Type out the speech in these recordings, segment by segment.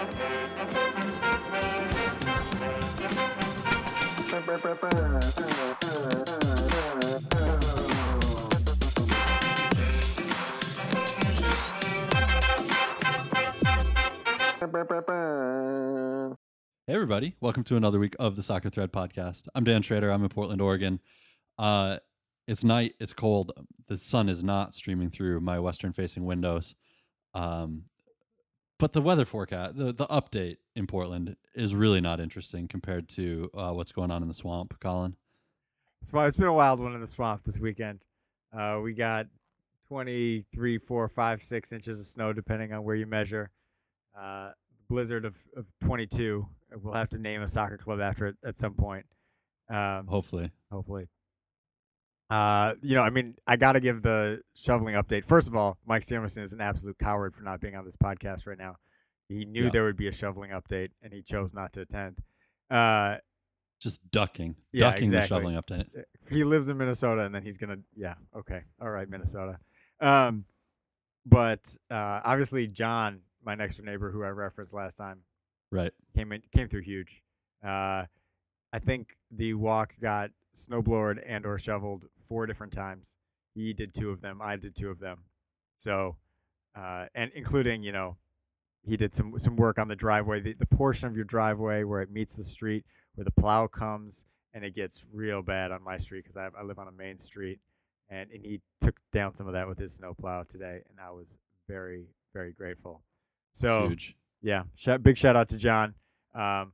Hey, everybody. Welcome to another week of the Soccer Thread podcast. I'm Dan Schrader. I'm in Portland, Oregon. Uh, it's night. It's cold. The sun is not streaming through my western facing windows. Um, but the weather forecast, the, the update in Portland is really not interesting compared to uh, what's going on in the swamp, Colin. Well, it's been a wild one in the swamp this weekend. Uh, we got 23, 4, 5, 6 inches of snow, depending on where you measure. Uh, blizzard of, of 22. We'll have to name a soccer club after it at some point. Um, Hopefully. hopefully. Uh, you know, I mean, I got to give the shoveling update. First of all, Mike Samerson is an absolute coward for not being on this podcast right now. He knew Yeah. there would be a shoveling update, and he chose not to attend. Uh, Just ducking, Yeah, ducking exactly. the shoveling update. he lives in Minnesota, and then he's gonna, yeah, okay, all right, Minnesota. Um, but uh, obviously, John, my next door neighbor, who I referenced last time, Right. came in, came through huge. Uh, I think the walk got snowblowered and or shoveled four different times. He did two of them. I did two of them. So, uh, and including, you know, he did some some work on the driveway, the, the portion of your driveway where it meets the street, where the plow comes, and it gets real bad on my street because I, I live on a main street, and and he took down some of that with his snow plow today, and I was very very grateful. So huge. yeah, shout, big shout out to John. Um,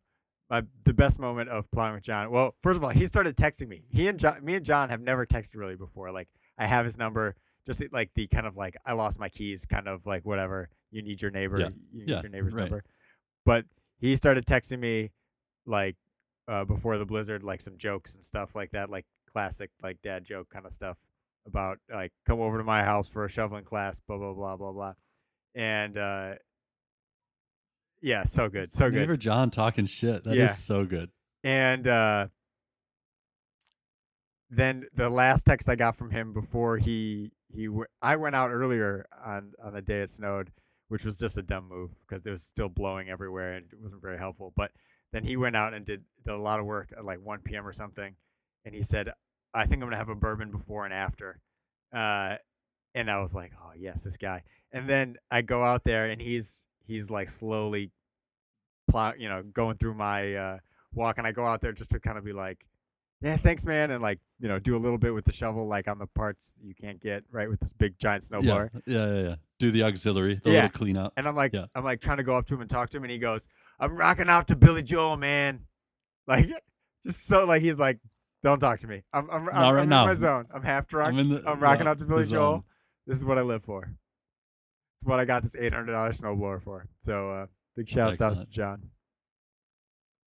my the best moment of plowing with John. Well, first of all, he started texting me. He and John, me and John have never texted really before. Like I have his number, just like the kind of like I lost my keys, kind of like whatever. You need your neighbor. Yeah, You need yeah, your neighbor's right. number. But he started texting me like uh, before the blizzard, like some jokes and stuff like that, like classic like dad joke kind of stuff about like come over to my house for a shoveling class, blah blah blah blah blah. And uh, yeah, so good, so good. Neighbor John talking shit. That is Yeah. so good. And uh, then the last text I got from him before he he w- I went out earlier on on the day it snowed, which was just a dumb move because it was still blowing everywhere and it wasn't very helpful. But then he went out and did, did a lot of work at like 1 p.m. or something, and he said, "I think I'm gonna have a bourbon before and after." Uh, and I was like, "Oh yes, this guy." And then I go out there and he's he's like slowly plow, you know, going through my uh, walk, and I go out there just to kind of be like, "Yeah, thanks, man," and like you know, do a little bit with the shovel, like on the parts you can't get right with this big giant snowblower. Yeah, yeah, yeah, yeah. Do the auxiliary, the Yeah. little cleanup. And I'm like, Yeah. I'm like trying to go up to him and talk to him, and he goes, "I'm rocking out to Billy Joel, man." Like, just so like he's like, "Don't talk to me. I'm I'm, I'm, right I'm now. in my zone. I'm half drunk. I'm I'm, rocking out to the Billy zone. Joel. This is what I live for. It's what I got this eight hundred dollars snowblower for. So uh, big shouts out to. John.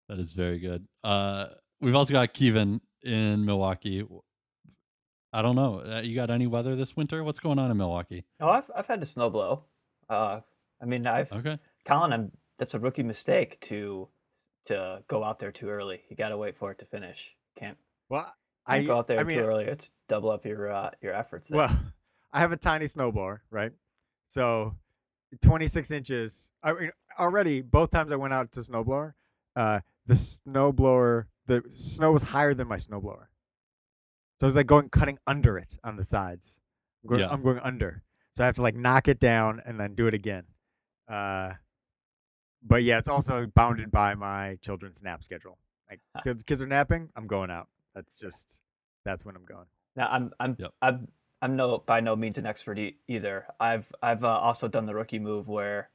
That is very good. Uh, we've also got Kevin in Milwaukee. I don't know. Uh, you got any weather this winter? What's going on in Milwaukee? Oh, I've I've had a snow blow. Uh, I mean, I've Okay. Colin. I'm that's a rookie mistake to to go out there too early. You got to wait for it to finish. Can't, Well, can't I go out there I mean, too early. It's double up your uh, your efforts. There. Well, I have a tiny snowblower, right? So, 26 inches. I mean, already both times I went out to snowblower, uh, the snowblower, the snow was higher than my snowblower. So I was like going cutting under it on the sides. I'm going, Yeah. I'm going under, so I have to like knock it down and then do it again. Uh, but yeah, it's also bounded by my children's nap schedule. Like kids, kids are napping, I'm going out. That's just that's when I'm going. Now I'm I'm Yep. I'm I'm no by no means an expert e- either. I've I've uh, also done the rookie move where,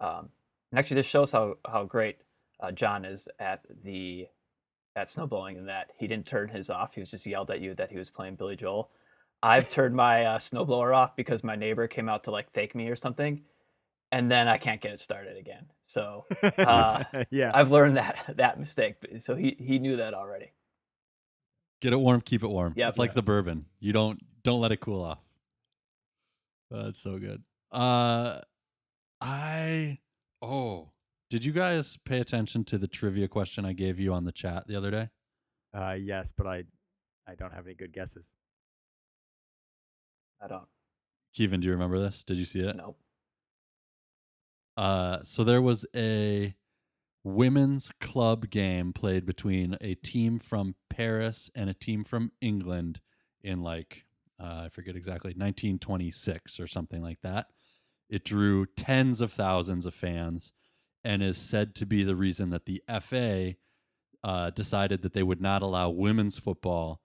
um, and actually this shows how how great uh, John is at the at snowblowing in that he didn't turn his off. He was just yelled at you that he was playing Billy Joel. I've turned my uh, snowblower off because my neighbor came out to like thank me or something, and then I can't get it started again. So Uh, yeah. I've learned that that mistake. So he he knew that already. Get it warm, keep it warm. Yep. It's like the bourbon. You don't don't let it cool off. That's so good. Uh I oh, did you guys pay attention to the trivia question I gave you on the chat the other day? Uh, yes, but I, I don't have any good guesses. I don't Kevin, do you remember this? Did you see it? know. Uh, so there was a women's club game played between a team from Paris and a team from England in like uh, I forget exactly 1926 or something like that. It drew tens of thousands of fans and is said to be the reason that the FA uh, decided that they would not allow women's football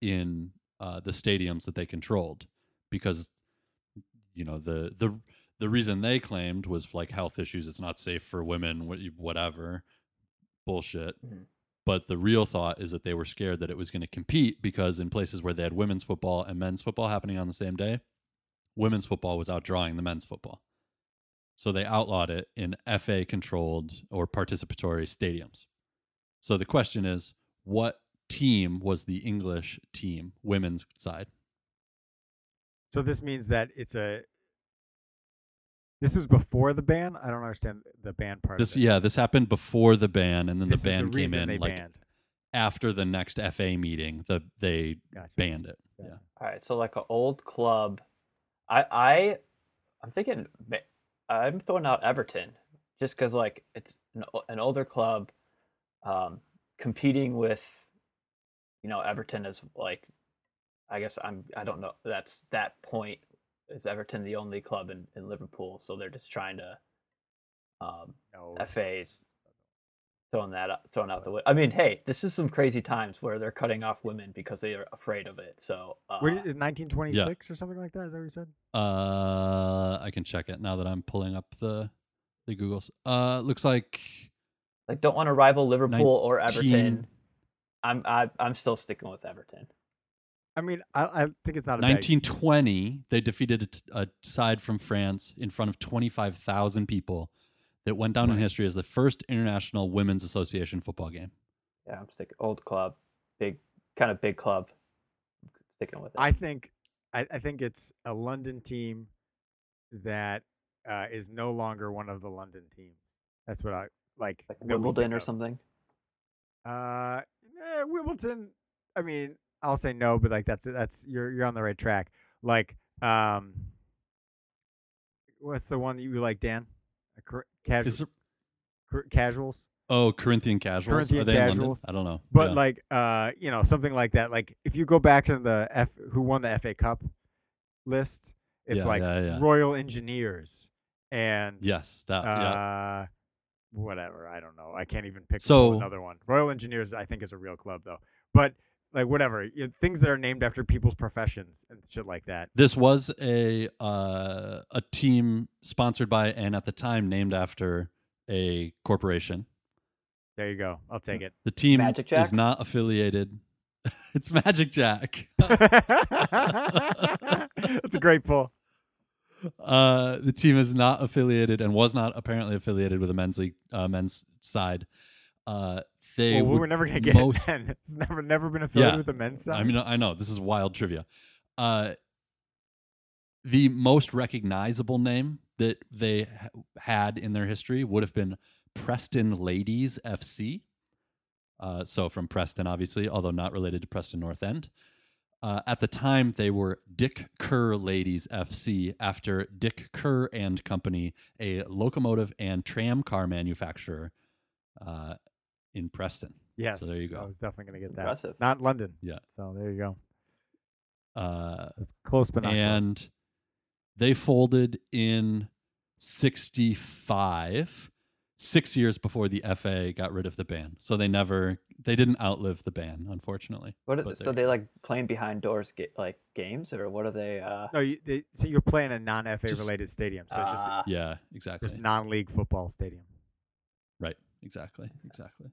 in uh, the stadiums that they controlled because you know the the the reason they claimed was like health issues. It's not safe for women, whatever bullshit. Mm-hmm. But the real thought is that they were scared that it was going to compete because in places where they had women's football and men's football happening on the same day, women's football was outdrawing the men's football. So they outlawed it in FA controlled or participatory stadiums. So the question is what team was the English team, women's side? So this means that it's a this is before the ban. I don't understand the ban part. This yeah, this happened before the ban, and then this the ban the came in like banned. after the next FA meeting. The they gotcha. banned it. Yeah. yeah. All right. So like an old club, I I I'm thinking I'm throwing out Everton just because like it's an, an older club, um, competing with, you know, Everton is like, I guess I'm I don't know that's that point is Everton the only club in, in Liverpool, so they're just trying to um no. FA's throwing that up, throwing out the way. I mean, hey, this is some crazy times where they're cutting off women because they are afraid of it. So uh, Where, is 1926 yeah. or something like that? Is that what you said? Uh, I can check it now that I'm pulling up the the Google's. Uh, looks like like don't want to rival Liverpool 19... or Everton. I'm I, am i am still sticking with Everton. I mean, I, I think it's not a 1920. They defeated a, a, side from France in front of 25,000 people that went down right. in history as the first international women's association football game. Yeah, I'm sticking old club, big kind of big club. Sticking with it. I think I, I think it's a London team that uh, is no longer one of the London teams. That's what I like. Like Wimbledon or something. Uh, eh, Wimbledon. I mean, I'll say no, but like that's that's you're you're on the right track. Like, um, what's the one that you like, Dan? Casuals. casuals. Oh, Corinthian casuals. Corinthian Are they casuals. I don't know. But yeah. like, uh, you know, something like that. Like, if you go back to the F, who won the FA Cup list, it's yeah, like yeah, Royal Engineers and yes, that uh, whatever. I don't know. I can't even pick so, another one. Royal Engineers, I think, is a real club though. But like whatever you know, things that are named after people's professions and shit like that. This was a uh, a team sponsored by and at the time named after a corporation. There you go. I'll take it. The team is not affiliated. it's Magic Jack. That's a great pull. Uh, the team is not affiliated and was not apparently affiliated with a men's league uh, men's side. Uh, they well, we were never gonna get most, it It's never never been affiliated yeah, with the men's side. I mean, I know this is wild trivia. Uh, the most recognizable name that they had in their history would have been Preston Ladies FC. Uh, so from Preston, obviously, although not related to Preston North End. Uh, at the time, they were Dick Kerr Ladies FC after Dick Kerr and Company, a locomotive and tram car manufacturer. Uh, in Preston. Yes. So there you go. I was definitely going to get that. Impressive. Not London. Yeah. So there you go. Uh, it's close, but not And close. they folded in 65, six years before the FA got rid of the ban. So they never, they didn't outlive the ban, unfortunately. What are, so they like playing behind doors, get, like games, or what are they? Uh... No, you, they, so you're playing a non FA related stadium. So it's just uh, yeah, exactly. Just non league football stadium. Right. Exactly. Exactly.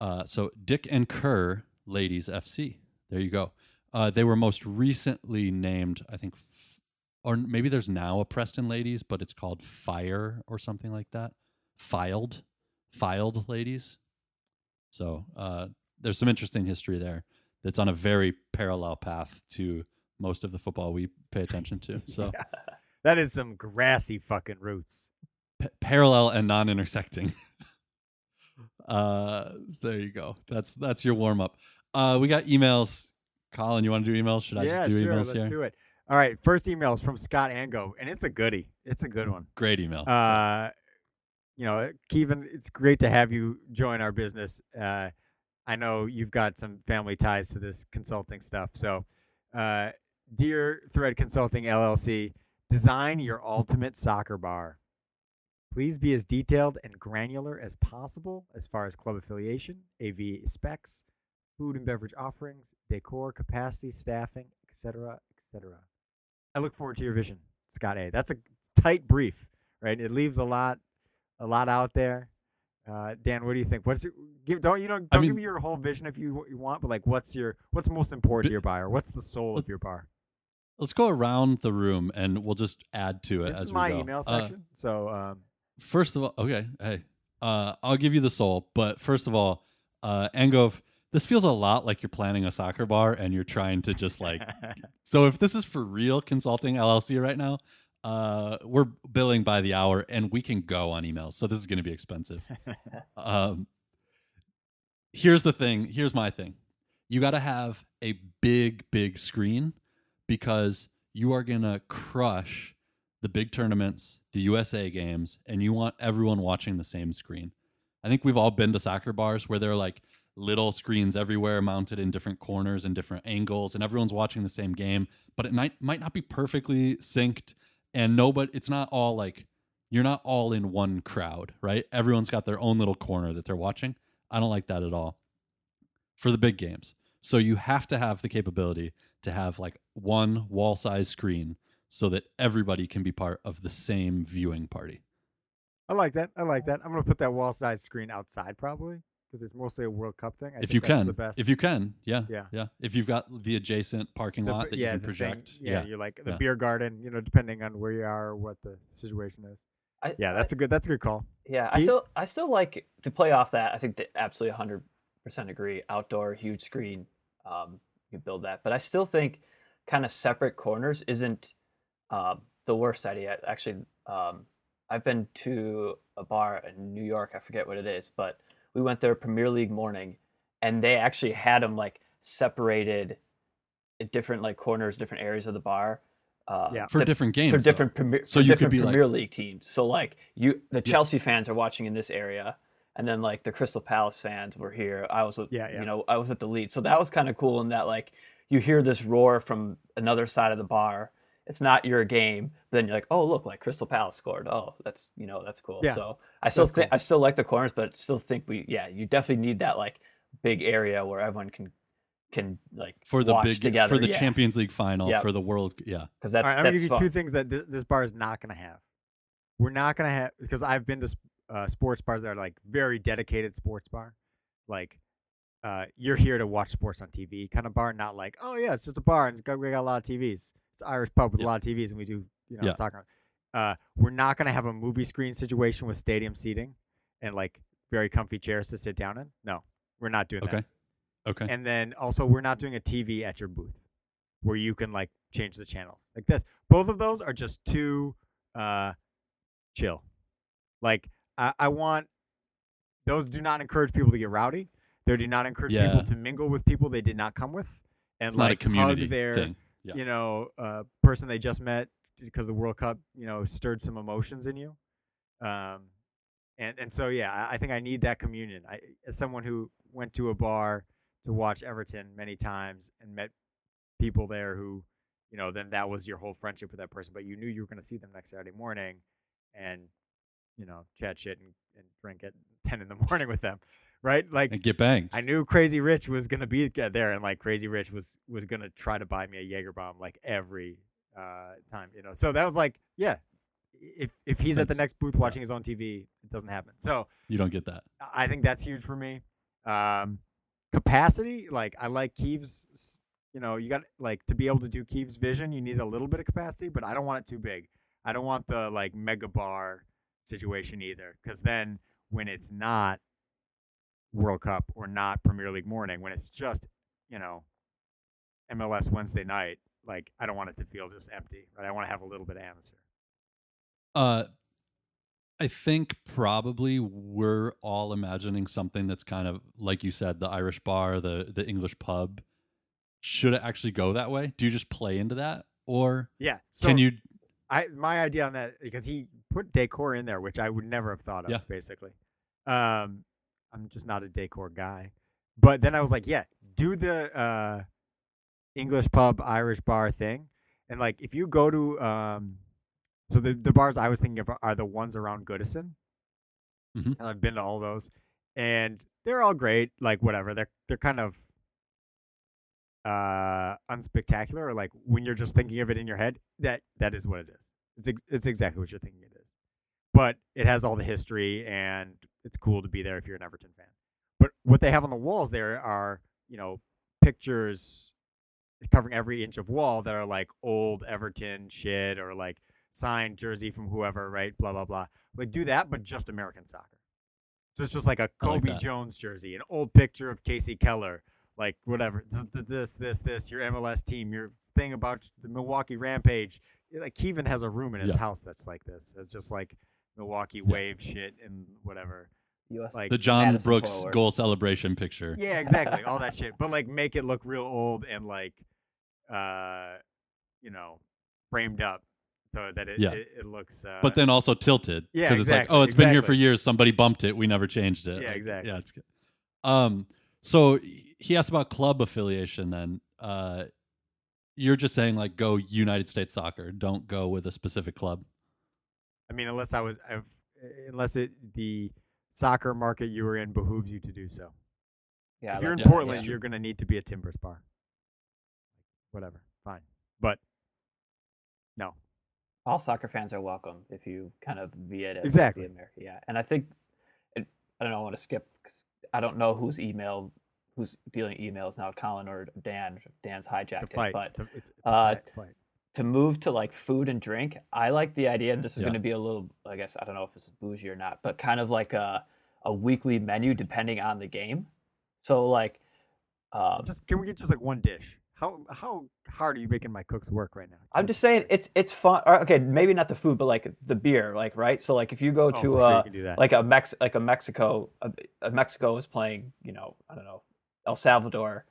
Uh, so Dick and Kerr Ladies FC. There you go. Uh, they were most recently named, I think, f- or maybe there's now a Preston Ladies, but it's called Fire or something like that. Fylde, Fylde ladies. So uh, there's some interesting history there. That's on a very parallel path to most of the football we pay attention to. So yeah. that is some grassy fucking roots. P- parallel and non-intersecting. Uh, so there you go. That's that's your warm up. Uh, we got emails. Colin, you want to do emails? Should I yeah, just do sure, emails let's here? do it. All right. First email is from Scott Ango, and it's a goodie. It's a good one. Great email. Uh, you know, Kevin, it's great to have you join our business. Uh, I know you've got some family ties to this consulting stuff. So, uh, dear Thread Consulting LLC, design your ultimate soccer bar. Please be as detailed and granular as possible as far as club affiliation, AV specs, food and beverage offerings, decor, capacity, staffing, etc., etc. I look forward to your vision, Scott A. That's a tight brief, right? It leaves a lot, a lot out there. Uh, Dan, what do you think? What's your, give, don't you know? Don't I mean, give me your whole vision if you, you want, but like, what's your what's most important to your buyer? What's the soul of your bar? Let's go around the room and we'll just add to it This as is we my go. email Uh, section. so um, First of all, okay, hey, uh, I'll give you the soul, but first of all, uh, Angov, this feels a lot like you're planning a soccer bar and you're trying to just like. so if this is for real consulting LLC right now, uh, we're billing by the hour and we can go on emails, so this is going to be expensive. um, here's the thing. Here's my thing. You got to have a big, big screen because you are gonna crush the big tournaments, the USA games, and you want everyone watching the same screen. I think we've all been to soccer bars where there are like little screens everywhere mounted in different corners and different angles, and everyone's watching the same game, but it might might not be perfectly synced, and nobody it's not all like you're not all in one crowd, right? Everyone's got their own little corner that they're watching. I don't like that at all for the big games. So you have to have the capability to have like one wall size screen so that everybody can be part of the same viewing party. I like that. I like that. I'm gonna put that wall size screen outside probably because it's mostly a World Cup thing. I if think you that's can, the best. if you can, yeah, Yeah. yeah. If you've got the adjacent parking The- lot that yeah, you can the thing- project, yeah, yeah, you're like the yeah. beer garden. You know, depending on where you are or what the situation is. I, Yeah, that's a good. That's a good call. Yeah, I still I still like to play off that. I think that absolutely hundred percent agree. Outdoor, huge screen, um, you build that. But I still think kind of separate corners isn't um, the worst idea. Actually, um, I've been to a bar in New York. I forget what it is, but we went there Premier League morning, and they actually had them like separated, in different like corners, different areas of the bar. Uh, Yeah. for to- different games. for though. different premier, So for you could different be like- League teams. So like you, the Chelsea fans are watching in this area, and then like the Crystal Palace fans were here. I was with, Yeah, yeah. you know, I was at the lead, so that was kind of cool in that like you hear this roar from another side of the bar. It's not your game, then you're like, oh look, like Crystal Palace scored. Oh, that's you know that's cool. Yeah, so I still think cool. I still like the corners, but still think we yeah you definitely need that like big area where everyone can can like for the watch big together for the yeah. Champions League final Yep. for the World. Yeah, because that's All right, I'm gonna that's give you two things that this, this bar is not gonna have. We're not gonna have because I've been to uh, sports bars that are like very dedicated sports bar, like uh, you're here to watch sports on TV kind of bar, not like oh yeah, it's just a bar and it's got, we got a lot of TVs. It's Irish pub with Yeah. a lot of TVs and we do you know Yeah. soccer. Uh, we're not gonna have a movie screen situation with stadium seating and like very comfy chairs to sit down in. No, we're not doing that. okay, okay. And then also we're not doing a TV at your booth where you can like change the channels. Like this. Both of those are just too uh chill. Like I, I want those do not encourage people to get rowdy. They do not encourage Yeah. people to mingle with people they did not come with. And it's like not a community hug their thing. Yeah. you know, uh person they just met because the World Cup, you know, stirred some emotions in you. Um and and so yeah, I, I think I need that communion. I as someone who went to a bar to watch Everton many times and met people there who, you know, then that was your whole friendship with that person, but you knew you were going to see them next Saturday morning and, you know, chat shit and, and drink at 10 in the morning with them, right? Like, and get banged. I knew Crazy Rich was going to be there and like Crazy Rich was, was going to try to buy me a Jaeger bomb like every uh, time, you know? So that was like, yeah, if, if he's at the next booth watching his own TV, it doesn't happen. So, you don't get that. I think that's huge for me. Um, capacity, like I like Keeves. You know, you got like to be able to do Keeves vision, you need a little bit of capacity, but I don't want it too big. I don't want the like mega bar situation either, because then when it's not World Cup or not Premier League morning, when it's just you know MLS Wednesday night, like I don't want it to feel just empty. Right? I want to have a little bit of atmosphere. Uh, I think probably we're all imagining something that's kind of like you said, the Irish bar, the the English pub. Should it actually go that way? Do you just play into that, or Yeah. So can you I my idea on that because he put decor in there, which I would never have thought of. Yeah. Basically, um, I'm just not a decor guy. But then I was like, yeah, do the uh, English pub Irish bar thing, and like if you go to um, so the the bars I was thinking of are the ones around Goodison. Mhm. And I've been to all those, and they're all great. Like whatever, they're they're kind of uh unspectacular or like when you're just thinking of it in your head that that is what it is it's ex- it's exactly what you're thinking it is but it has all the history and it's cool to be there if you're an everton fan but what they have on the walls there are you know pictures covering every inch of wall that are like old everton shit or like signed jersey from whoever right blah blah blah like do that but just american soccer so it's just like a Cobi that. jones jersey an old picture of Kasey keller like whatever th- th- this this this your MLS team your thing about the Milwaukee Rampage like Kevin has a room in his Yeah. house that's like this it's just like Milwaukee Yeah. Wave shit and whatever US Like- The John Madison Brooks forward. goal celebration picture. yeah exactly all that shit but like make it look real old and like uh you know framed up so that it Yeah. it, it looks uh But then also tilted. Yeah, Because it's like, oh, it's been here for years. Somebody bumped it. We never changed it. Yeah, Like, exactly. Yeah, it's good. Um, so he asked about club affiliation. Then, uh, you're just saying like go United States Soccer. Don't go with a specific club. I mean unless I was I've, unless it the soccer market you are in behooves you to do so Yeah, if you're in yeah, Portland, yeah. you're gonna need to be a Timbers bar. Whatever, fine. But no, all soccer fans are welcome if you kind of via it Exactly. the America. Yeah, and I think it, I don't know. I want to skip. I don't know who's email, who's dealing emails now, Colin or Dan. Dan's hijacked it, but it's a, it's, it's uh. To move to like food and drink, I like the idea. And this is Yeah. going to be a little, I guess, I don't know if this is bougie or not, but kind of like a a weekly menu depending on the game. So like, um, Just can we get just like one dish? How how hard are you making my cooks work right now? I'm just saying it's it's fun. or, Okay, maybe not the food, but like the beer, like right. So like if you go Oh, to for sure uh, you can do that. like a Mex like a Mexico a, a Mexico is playing, you know, I don't know, El Salvador,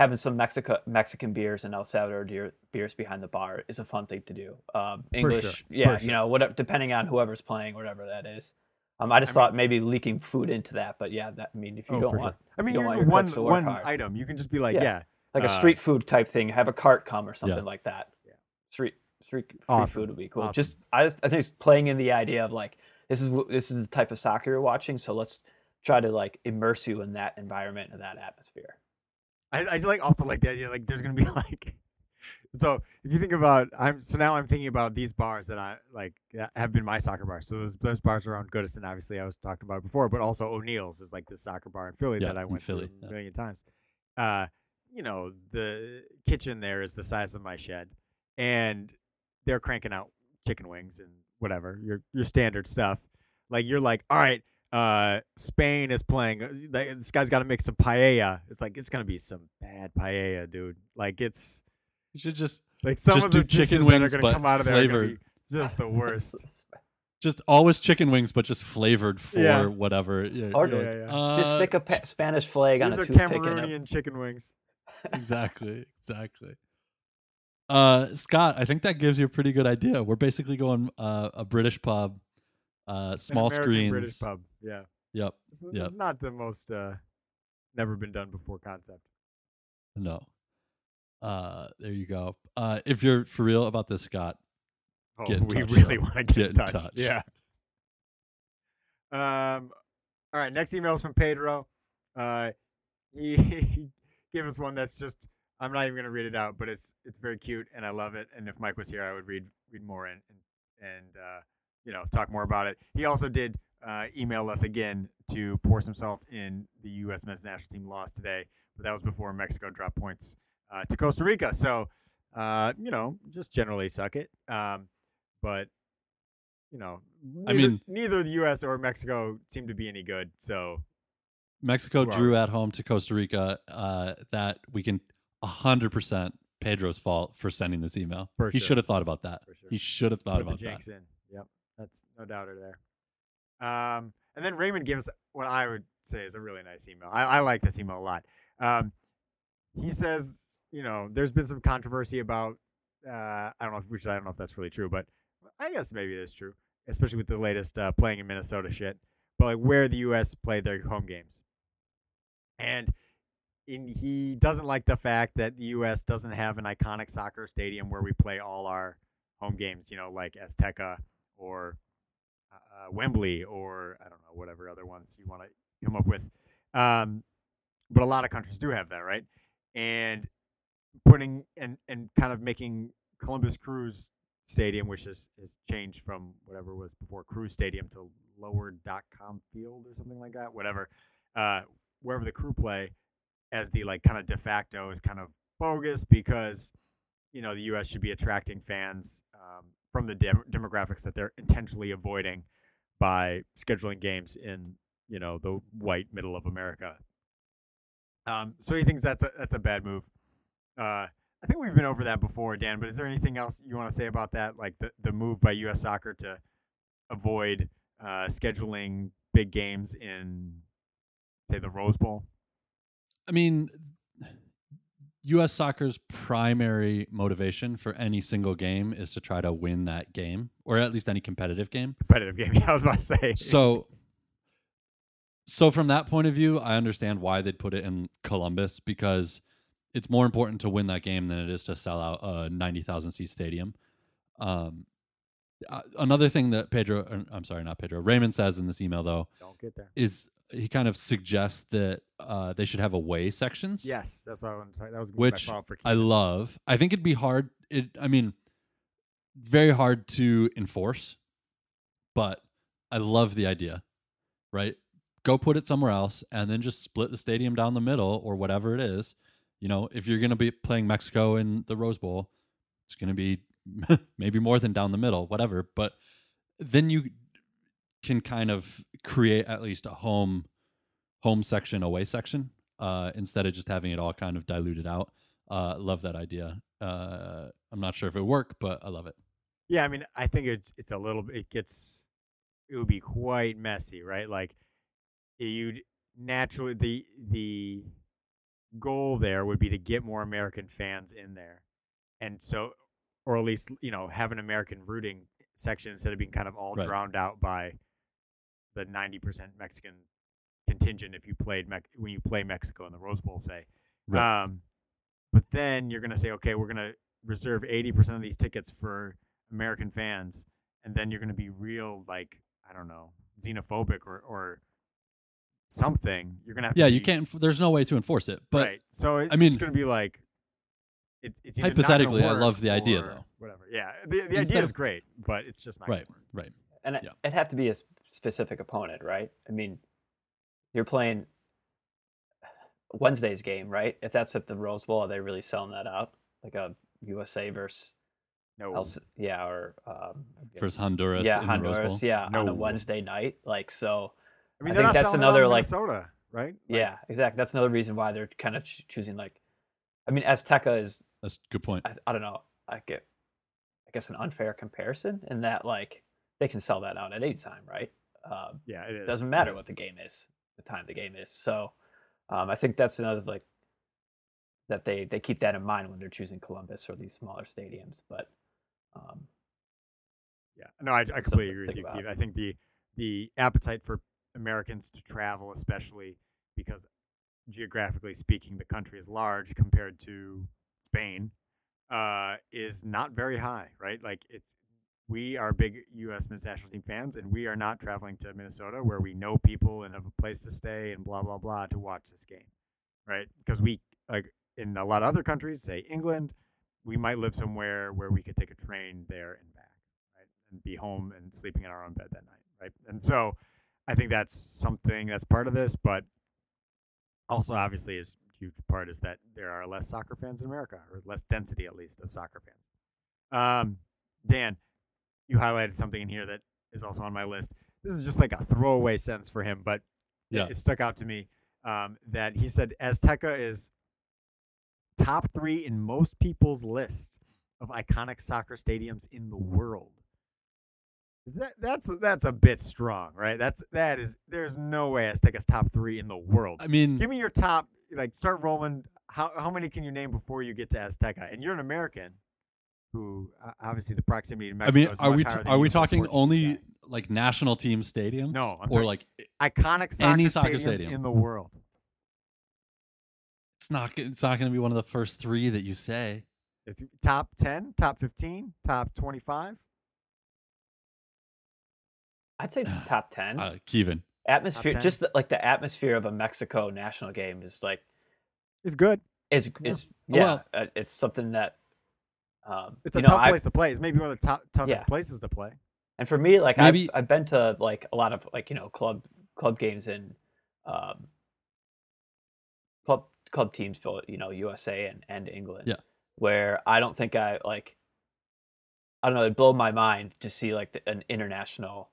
having some Mexico Mexican beers and El Salvador beer, beers behind the bar is a fun thing to do. Um, English, sure, yeah, for you know, whatever, depending on whoever's playing, whatever that is. Um, I just I thought maybe leaking food into that, but yeah, that I mean, if you oh, don't want sure. I mean, you want one cooks to work one hard. item. You can just be like, Yeah. yeah, like a uh, street food type thing, have a cart come or something Yeah. like that. Yeah. Street street street Awesome. food would be cool. Awesome. Just I just I think it's playing in the idea of like this is this is the type of soccer you're watching, so let's try to like immerse you in that environment and that atmosphere. I, I like also like the idea like there's gonna be like so if you think about I'm so now I'm thinking about these bars that I like have been my soccer bars. So those those bars around Goodison, obviously I was talking about it before, but also O'Neill's is like the soccer bar in Philly Yeah, that I went Philly, to yeah. a million times. Uh, you know, the kitchen there is the size of my shed, and they're cranking out chicken wings and whatever your your standard stuff. Like you're like, all right, uh, Spain is playing. uh, This guy's got to make some paella. It's like it's gonna be some bad paella, dude. Like it's You should just like some Just of the do chicken dishes wings, that are but gonna come out of there are gonna flavored. be just the worst. just always chicken wings, but just flavored for Yeah. whatever. Yeah, Or- you're Yeah, like, yeah. Just uh, stick a pa- Spanish flag on These a are toothpick and a, Cameroonian chicken wings. exactly, exactly. Uh, Scott, I think that gives you a pretty good idea. We're basically going uh, a British pub, uh, small screens. British pub. Yeah, Yep. it's, it's Yep. not the most uh, never been done before concept. No. Uh, there you go. Uh, if you're for real about this, Scott, Oh, Get in we touch, really want to get, Get in in touch. touch. Yeah. Um. All right. Next email is from Pedro. Uh, he, he gave us one that's just. I'm not even gonna read it out, but it's it's very cute and I love it. And if Mike was here, I would read read more and and, and uh, you know talk more about it. He also did uh, email us again to pour some salt in the U.S. men's national team loss today, but that was before Mexico dropped points uh, to Costa Rica. So uh, you know, just generally suck it. Um, but you know, I mean- neither the U.S. or Mexico seem to be any good. So Mexico drew at home to Costa Rica. Uh, that we can 100% Pedro's fault for sending this email. He sure. should have thought about that. Sure. He should have thought put about that. in. That's no doubter there. Um, and then Raymond gives what I would say is a really nice email. I, I like this email a lot. Um, he says, you know, there's been some controversy about. Uh, I don't know, if, which I don't know if that's really true, but I guess maybe it is true, especially with the latest uh, playing in Minnesota shit. But like where the U.S. play their home games, and in, he doesn't like the fact that the U.S. doesn't have an iconic soccer stadium where we play all our home games. You know, like Azteca or uh, uh Wembley or I don't know whatever other ones you want to come up with. Um, but a lot of countries do have that, right? And putting and and kind of making Columbus Crews Stadium, which is is changed from whatever was before Crew Stadium to Lower.com Field or something like that. Whatever, uh, wherever the Crew play, as the like kind of de facto is kind of bogus because you know the U.S. should be attracting fans um, from the dem- demographics that they're intentionally avoiding by scheduling games in you know the white middle of America. Um, so he thinks that's a that's a bad move. Uh, I think we've been over that before, Dan. But is there anything else you want to say about that, like the the move by U.S. Soccer to avoid uh, scheduling big games in, say, the Rose Bowl? I mean, U.S. soccer's primary motivation for any single game is to try to win that game, or at least any competitive game. Competitive game. Yeah, I was about to say. So, so from that point of view, I understand why they'd put it in Columbus because it's more important to win that game than it is to sell out a 90,000 seat stadium. Um, uh, another thing that Pedro, uh, I'm sorry, not Pedro, Raymond says in this email though, don't get there, is he kind of suggests that uh, they should have away sections. Yes, that's what I wanted to talk. That was which for I love. I think it'd be hard. It, I mean, very hard to enforce, but I love the idea. Right, go put it somewhere else, and then just split the stadium down the middle or whatever it is you know, if you're going to be playing Mexico in the Rose Bowl, it's going to be maybe more than down the middle, whatever. But then you can kind of create at least a home home section, away section, uh, instead of just having it all kind of diluted out. Uh, love that idea. Uh, I'm not sure if it work, but I love it. Yeah, I mean, I think it's it's a little bit. It gets it would be quite messy, right? Like you'd naturally the the goal there would be to get more American fans in there. And so, or at least, you know, have an American rooting section instead of being kind of all right. drowned out by the 90% Mexican contingent if you played Me- when you play Mexico in the Rose Bowl, say. Right. Um, but then you're going to say, okay, we're going to reserve 80% of these tickets for American fans. And then you're going to be real, like, I don't know, xenophobic or, or something. You're gonna have. Yeah, to you can't. There's no way to enforce it. But right. So it, I mean, it's gonna be like. It, it's hypothetically, I love the idea though. Whatever. Yeah, the, the idea is great, but it's just not right. Right. And yeah. it, it'd have to be a specific opponent, right? I mean, you're playing Wednesday's game, right? If that's at the Rose Bowl, are they really selling that out? Like a USA versus no. Else, yeah, or um, versus Honduras. Yeah, Honduras. Yeah, no. on a Wednesday night. Like so, I mean, I think that's another like Minnesota, right? Like, yeah, exactly. That's another reason why they're kind of choosing like. I mean, Azteca is. That's a good point. I, I don't know. I get, I guess, an unfair comparison in that like they can sell that out at any time, right? Um, yeah, it is. Doesn't matter what the game is, the time the game is. So, um, I think that's another like that they they keep that in mind when they're choosing Columbus or these smaller stadiums. But um, yeah, no, I, I completely agree with you, Keith. I think the the appetite for Americans to travel, especially because geographically speaking, the country is large compared to Spain, uh, is not very high, right? Like it's we are big U.S. men's national team fans, and we are not traveling to Minnesota where we know people and have a place to stay and blah blah blah to watch this game, right? Because we like in a lot of other countries, say England, we might live somewhere where we could take a train there and back, right, and be home and sleeping in our own bed that night, right? And so I think that's something that's part of this, but also obviously is huge part is that there are less soccer fans in America, or less density at least of soccer fans. Um, Dan, you highlighted something in here that is also on my list. This is just like a throwaway sentence for him, but yeah. it, it stuck out to me. Um, that he said Azteca is top three in most people's list of iconic soccer stadiums in the world. That that's that's a bit strong, right? That's that is. There's no way Azteca's top three in the world. I mean, give me your top. Like, start rolling. How how many can you name before you get to Azteca? And you're an American. Who uh, obviously the proximity to Mexico. I mean, is are we t- are we even for a talking only guy. like national team stadiums? No, I'm or like iconic soccer any soccer stadiums stadium. in the world? it's not it's not going to be one of the first three that you say. It's top ten, top fifteen, top twenty-five. I'd say top ten. Uh, Kevin, atmosphere, just the, like the atmosphere of a Mexico national game is like It's good. is Yeah. is yeah. Well- uh, it's something that um, It's a you know, tough I- place to play. It's maybe one of the top, toughest Yeah. places to play. And for me, like Maybe- I've I've been to like a lot of like you know club club games in um club club teams for you know USA and and England. Yeah. Where I don't think I like I don't know, it'd blow my mind to see like the, an international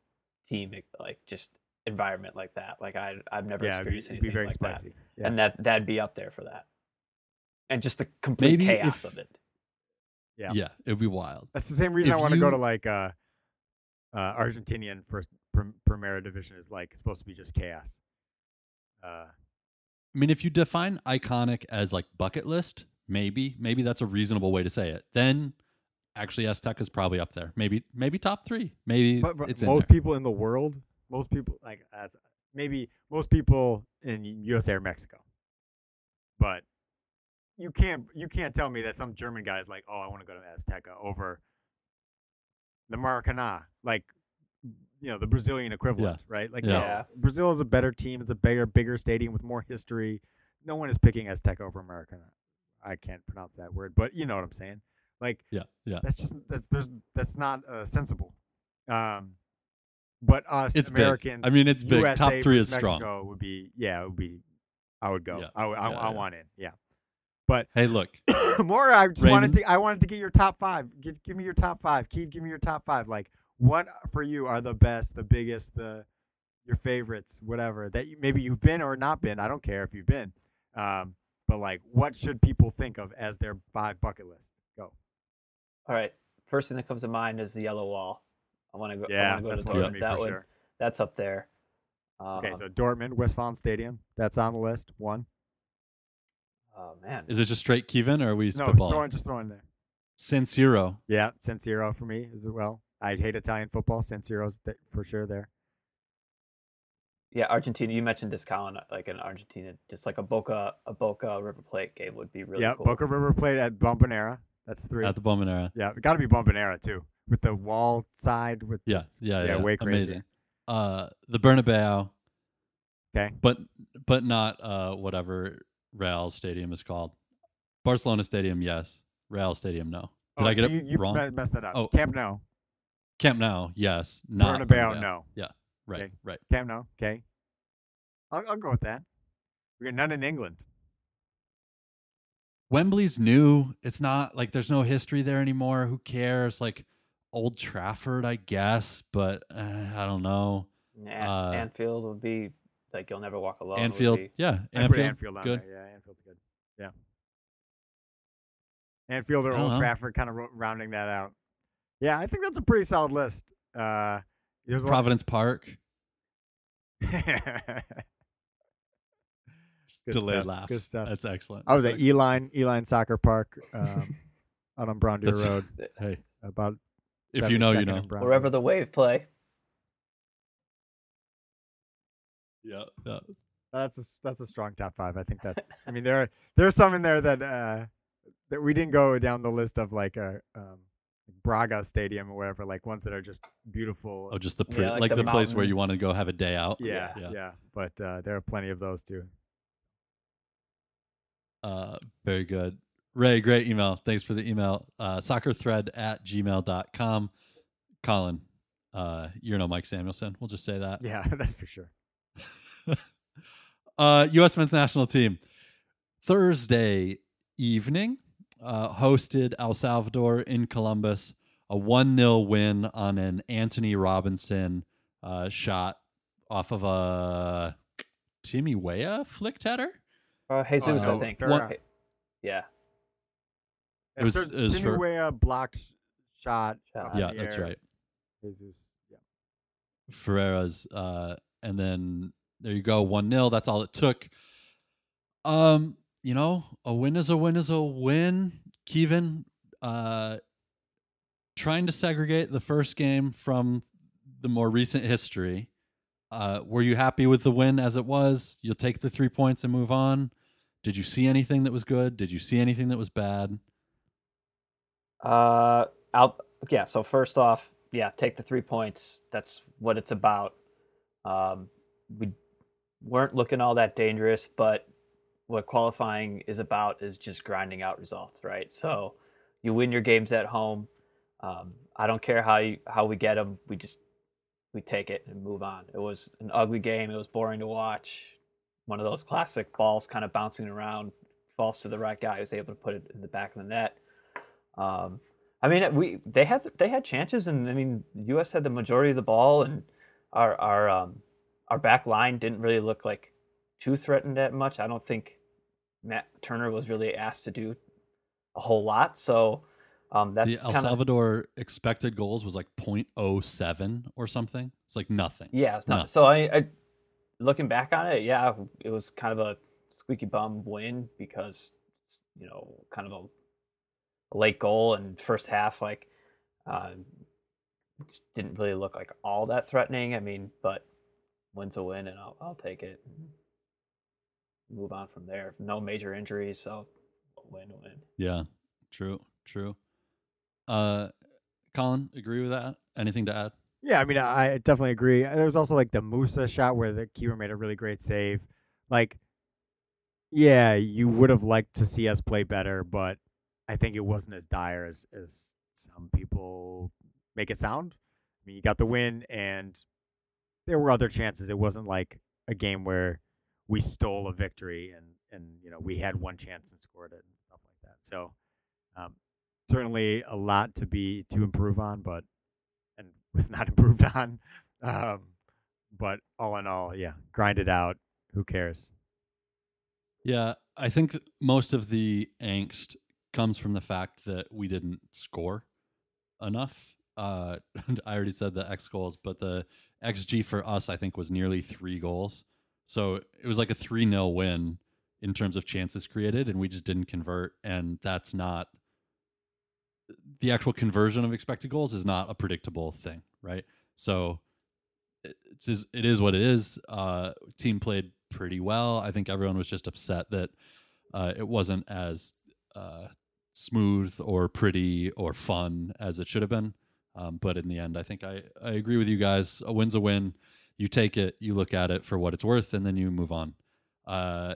team like just environment like that. Like I I've never Yeah, it'd be, experienced it'd be anything very like that. Yeah. And that that'd be up there for that. And just the complete Maybe chaos if- of it. Yeah. yeah, it would be wild. That's the same reason I want to go to like uh, uh, Argentinian first prim- Primera Division is like supposed to be just chaos. Uh, I mean, if you define iconic as like bucket list, maybe maybe that's a reasonable way to say it. Then actually, Aztec is probably up there. Maybe maybe top three. Maybe but, but it's most people in the world, most people like as maybe most people in USA or Mexico, but you can't you can't tell me that some German guy is like, oh, I want to go to Azteca over the Maracanã, like you know the Brazilian equivalent, right? Like Yeah. no, Yeah. Brazil is a better team. It's a bigger bigger stadium with more history. No one is picking Azteca over Maracanã. I can't pronounce that word, but you know what I'm saying. Like Yeah, yeah. that's just that's there's that's not uh, sensible. Um, but us It's big. Americans, I mean, it's big. USA Top three versus is strong. Mexico Would be yeah, it would be. I would go. Yeah, I would- I, yeah, I yeah. want in. Yeah. But hey, look, More. I just Raymond? wanted to. I wanted to get your top five. Give, give me your top five. Keith, give me your top five. Like what for you are the best, the biggest, the your favorites, whatever that you, maybe you've been or not been. I don't care if you've been. Um, but like, what should people think of as their five bucket list? Go. All right. First thing that comes to mind is the yellow wall. I want to go. I Yeah, go that's to one for Dortmund. me that for would, sure. That's up there. Okay, Um, so Dortmund, Westfalen Stadium. That's on the list. One. Oh man, is it just straight Kevin or are we No, just spitballing? throw, it, just throw it in there. San Siro. Yeah, San Siro for me as well. I hate Italian football. San Siro's th- for sure there. yeah, Argentina. You mentioned this, Colin. Like in Argentina, just like a Boca, a Boca River Plate game would be really yeah, cool. Boca River played at Bombonera. That's three. at the Bombonera. yeah, it got to be Bombonera too, with the wall side. With Yeah, yeah, yeah. Yeah, way crazy. Amazing. Uh, the Bernabeu, okay, but but not uh whatever Real Stadium is called. Barcelona Stadium, yes. Real Stadium, no. Did Oh, I get so it you, you wrong? me- messed that up. Oh. Camp Nou, Camp Nou, yes. Not Bernabeu, no. Yeah, right, Okay. right. Camp Nou, okay. I'll, I'll go with that. We got none in England. Wembley's new. It's not like there's no history there anymore. Who cares? Like Old Trafford, I guess, but uh, I don't know. An- uh, Anfield would be like you'll never walk alone. would Anfield, be- yeah, I put Anfield, Anfield on good. there. Yeah, Anfield's good. Yeah. Anfield or Old know. Trafford, kind of ro- rounding that out. Yeah, I think that's a pretty solid list. Uh, there's a lot- Providence Park. Delayed stuff, laughs. good stuff. That's excellent. I was That's at excellent. Uihlein Uihlein Soccer Park um, out on Brown Deer Road. Hey, About if you know, you know. wherever the wave play. Yeah, yeah. that's a s- that's a strong top five. I think that's. I mean, there are there are some in there that uh, that we didn't go down the list of like a um, Braga Stadium or whatever, like ones that are just beautiful. Oh, just the Yeah, like like, the the, place where you want to go have a day out. yeah, yeah. yeah, But uh, there are plenty of those too. Uh, very good. Ray, great email. Thanks for the email. Uh, soccerthread at gmail.com. Colin, uh, you're no Mike Samuelson. We'll just say that. Yeah, that's for sure. uh, U.S. men's national team Thursday evening uh, hosted El Salvador in Columbus. A 1 0 win on an Antonee Robinson uh, shot off of a Timmy Weah flicked header. Uh, Jesus, I think. Ferreira. Yeah. It was- There's it was for- Tinuea blocked shot. Shot. up in yeah, that's right. Jesus. Yeah. Ferreira's, uh, and then there you go, one 0 That's all it took. Um, you know, a win is a win is a win. Kevin, uh, trying to segregate the first game from the more recent history. Uh, were you happy with the win as it was? You'll take the three points and move on. Did you see anything that was good? Did you see anything that was bad? Uh, I'll yeah. So first off, yeah, take the three points. That's what it's about. Um, we weren't looking all that dangerous, but what qualifying is about is just grinding out results, right? So you win your games at home. Um, I don't care how you, how we get them. We just we take it and move on. It was an ugly game. It was boring to watch. One of those classic balls kind of bouncing around, falls to the right guy who's able to put it in the back of the net. Um, I mean, we they had they had chances, and I mean, U.S. had the majority of the ball, and our our um, our back line didn't really look like too threatened that much. I don't think Matt Turner was really asked to do a whole lot. So um, that's the El kinda, Salvador expected goals was like 0.07 or something. It's like nothing. Yeah, it's not. Nothing. So I, I, looking back on it, yeah, it was kind of a squeaky bum win because you know, kind of a, a late goal and first half like uh, didn't really look like all that threatening. I mean, but win's a win, and I'll I'll take it. move on from there. No major injuries, so win win. Yeah, true, true. Uh, Colin, agree with that? Anything to add? Yeah, I mean, I definitely agree. There was also like the Musa shot where the keeper made a really great save. Like, yeah, you would have liked to see us play better, but I think it wasn't as dire as, as some people make it sound. I mean, you got the win, and there were other chances. It wasn't like a game where we stole a victory and and you know we had one chance and scored it and stuff like that. So um, certainly a lot to be to improve on, but and was not improved on. Um, but all in all, yeah, grind it out. Who cares? Yeah, I think most of the angst comes from the fact that we didn't score enough. Uh, I already said the X goals, but the XG for us, I think, was nearly three goals. So it was like a 3 0 win in terms of chances created, and we just didn't convert. And that's not the actual conversion of expected goals is not a predictable thing, right? So it's it is what it is. Uh, team played pretty well. I think everyone was just upset that uh, it wasn't as uh, smooth or pretty or fun as it should have been. Um, but in the end, I think I, I agree with you guys. A win's a win. You take it, you look at it for what it's worth, and then you move on. Uh,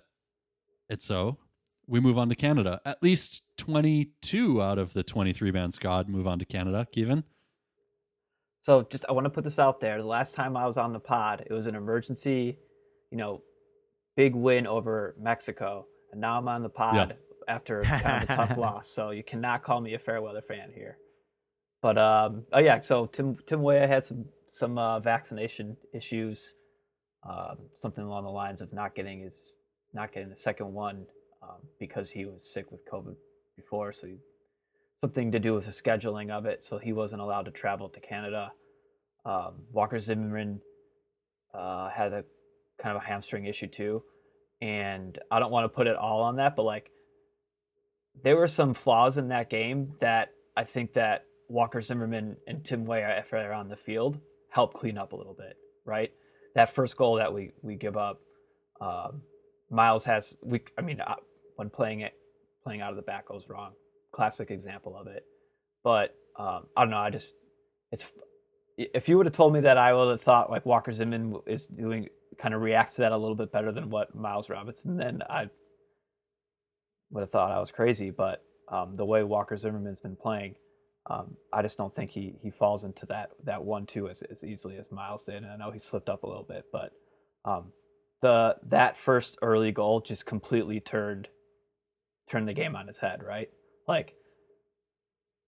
it's so we move on to Canada. At least 22 out of the 23 man squad move on to Canada. Kevin? So just I want to put this out there. The last time I was on the pod, it was an emergency, you know, big win over Mexico. And now I'm on the pod yeah. after kind of a tough loss. So you cannot call me a fair weather fan here. But um, oh yeah, so Tim Tim Weah had some some uh, vaccination issues, um, something along the lines of not getting his not getting the second one um, because he was sick with COVID before. So he, something to do with the scheduling of it. So he wasn't allowed to travel to Canada. Um, Walker Zimmerman uh, had a kind of a hamstring issue too. And I don't want to put it all on that, but like there were some flaws in that game that I think that Walker Zimmerman and Tim Weah, if they're on the field, help clean up a little bit, right? That first goal that we we give up, um, Miles has we. I mean, uh, when playing it, playing out of the back goes wrong. Classic example of it. But um, I don't know. I just it's if you would have told me that, I would have thought like Walker Zimmerman is doing kind of reacts to that a little bit better than what Miles Robinson. Then I would have thought I was crazy. But um, the way Walker Zimmerman's been playing, um, I just don't think he he falls into that that one two as, as easily as Miles did. And I know he slipped up a little bit, but um, the that first early goal just completely turned turned the game on its head, right? Like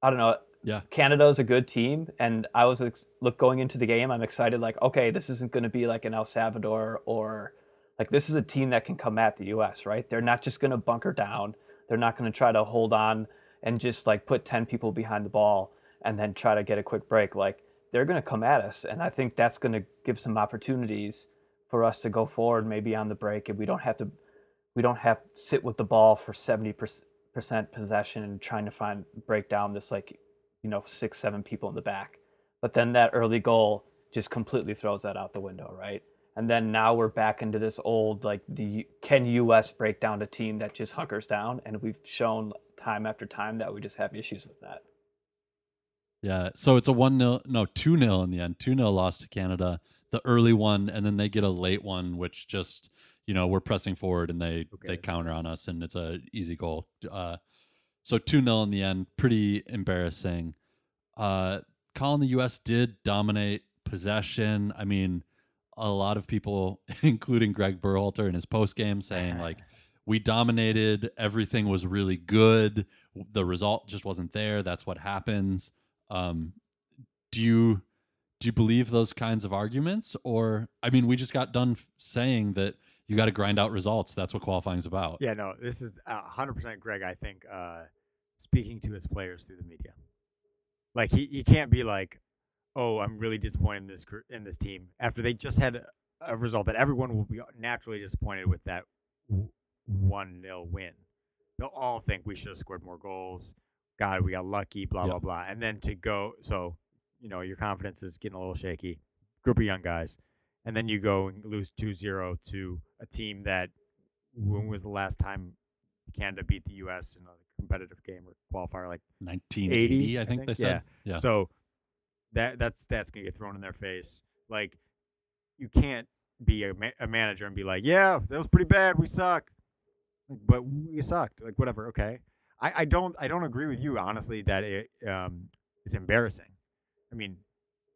I don't know. Yeah, Canada is a good team, and I was ex- look going into the game. I'm excited. Like, okay, this isn't going to be like an El Salvador or like this is a team that can come at the U.S. Right? They're not just going to bunker down. They're not going to try to hold on and just like put 10 people behind the ball and then try to get a quick break. Like they're going to come at us. And I think that's going to give some opportunities for us to go forward maybe on the break and we don't have to we don't have to sit with the ball for 70% possession and trying to find break down this like you know six seven people in the back. But then that early goal just completely throws that out the window, right? And then now we're back into this old like the can US break down a team that just hunkers down, and we've shown time after time that we just have issues with that. Yeah, so it's a one 0 no two 0 in the end, two 0 loss to Canada. The early one, and then they get a late one, which just you know we're pressing forward and they okay. they counter on us, and it's a easy goal. Uh, so two 0 in the end, pretty embarrassing. Uh, Colin, the U.S. did dominate possession. I mean, a lot of people, including Greg Berhalter in his post game, saying like, "We dominated. Everything was really good. The result just wasn't there. That's what happens." Um, do you do you believe those kinds of arguments, or I mean, we just got done saying that you got to grind out results. That's what qualifying is about. Yeah, no, this is hundred percent Greg. I think uh, speaking to his players through the media, like he, he can't be like, oh, I'm really disappointed in this in this team after they just had a result that everyone will be naturally disappointed with that one nil win. They'll all think we should have scored more goals. God, we got lucky, blah, yep. blah, blah. And then to go, so, you know, your confidence is getting a little shaky. Group of young guys. And then you go and lose 2 0 to a team that, when was the last time Canada beat the U.S. in a competitive game or qualifier? Like 1980, I think, I think they said. Yeah. yeah. So that that's that's going to get thrown in their face. Like, you can't be a, ma- a manager and be like, yeah, that was pretty bad. We suck. But we sucked. Like, whatever. Okay. I, I don't I don't agree with you honestly that it um, is embarrassing. I mean,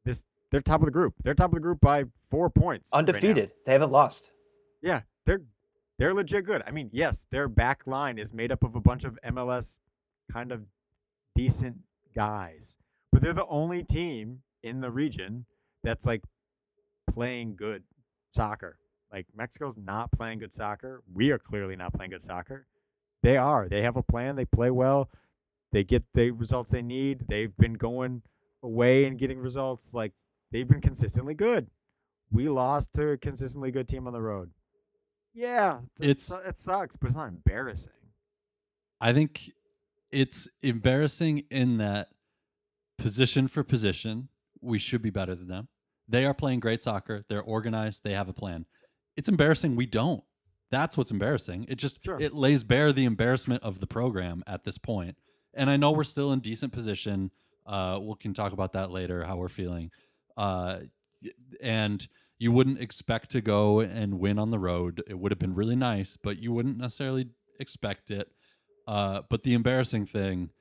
this they're top of the group. They're top of the group by four points. Undefeated. Right they haven't lost. Yeah, they're they're legit good. I mean, yes, their back line is made up of a bunch of MLS kind of decent guys, but they're the only team in the region that's like playing good soccer. Like Mexico's not playing good soccer. We are clearly not playing good soccer. They are. They have a plan. They play well. They get the results they need. They've been going away and getting results. Like they've been consistently good. We lost to a consistently good team on the road. Yeah, it's it sucks, but it's not embarrassing. I think it's embarrassing in that position for position, we should be better than them. They are playing great soccer. They're organized. They have a plan. It's embarrassing we don't. That's what's embarrassing. It just sure. it lays bare the embarrassment of the program at this point. And I know we're still in decent position. Uh, we can talk about that later, how we're feeling. Uh, and you wouldn't expect to go and win on the road. It would have been really nice, but you wouldn't necessarily expect it. Uh, but the embarrassing thing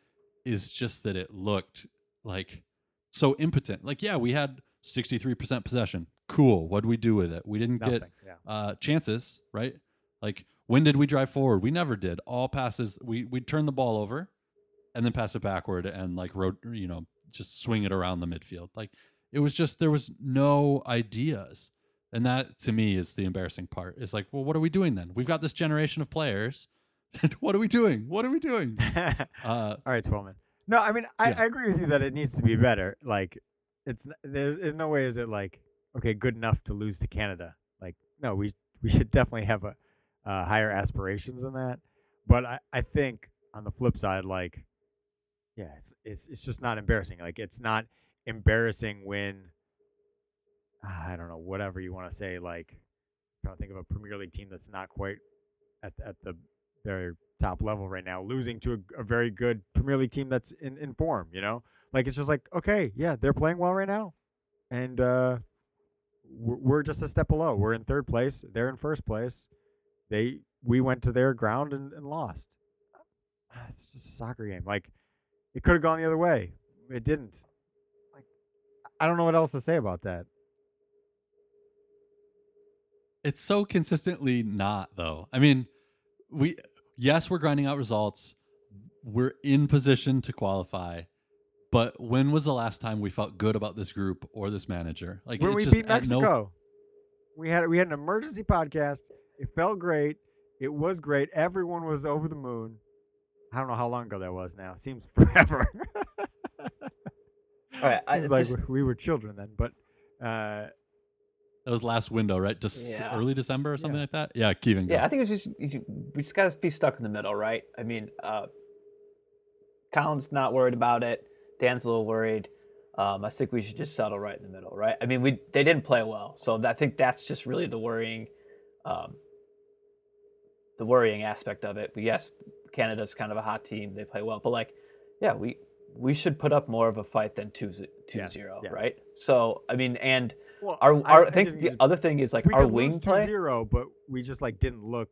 is just that it looked like so impotent. Like, yeah, we had 63% possession. Cool. What do we do with it? We didn't Nothing, get yeah. uh, chances, right? Like when did we drive forward? We never did. All passes we we turn the ball over and then pass it backward and like road you know just swing it around the midfield. Like it was just there was no ideas. And that to me is the embarrassing part. It's like, well, what are we doing then? We've got this generation of players. what are we doing? What are we doing? uh, All right, Twelman. No, I mean, I, yeah. I agree with you that it needs to be better. Like, it's there's, there's no way is it like okay, good enough to lose to Canada. Like, no, we we should definitely have a uh, higher aspirations than that. But I, I think on the flip side, like, yeah, it's it's it's just not embarrassing. Like it's not embarrassing when I don't know whatever you want to say. Like, trying to think of a Premier League team that's not quite at at the their top level right now, losing to a, a very good Premier League team that's in, in form. You know, like it's just like okay, yeah, they're playing well right now, and uh, we're, just a step below. We're in third place. They're in first place they we went to their ground and, and lost. It's just a soccer game. Like it could have gone the other way. It didn't. Like I don't know what else to say about that. It's so consistently not though. I mean, we yes, we're grinding out results. We're in position to qualify. But when was the last time we felt good about this group or this manager? Like when we beat Mexico, no... we had we had an emergency podcast it felt great. It was great. Everyone was over the moon. I don't know how long ago that was now. Seems forever. All right, Seems I, like just, we were children then, but uh, that was last window, right? Just yeah. early December or something yeah. like that. Yeah, Kevin. Yeah, I think it's just we just gotta be stuck in the middle, right? I mean, uh, Colin's not worried about it. Dan's a little worried. Um, I think we should just settle right in the middle, right? I mean, we they didn't play well, so I think that's just really the worrying, um, the worrying aspect of it. But yes, Canada's kind of a hot team; they play well, but like, yeah, we we should put up more of a fight than 2 2 yes, 0, yes. right? So, I mean, and well, our, our I, I think the other thing is like our wing play. 0, but we just like didn't look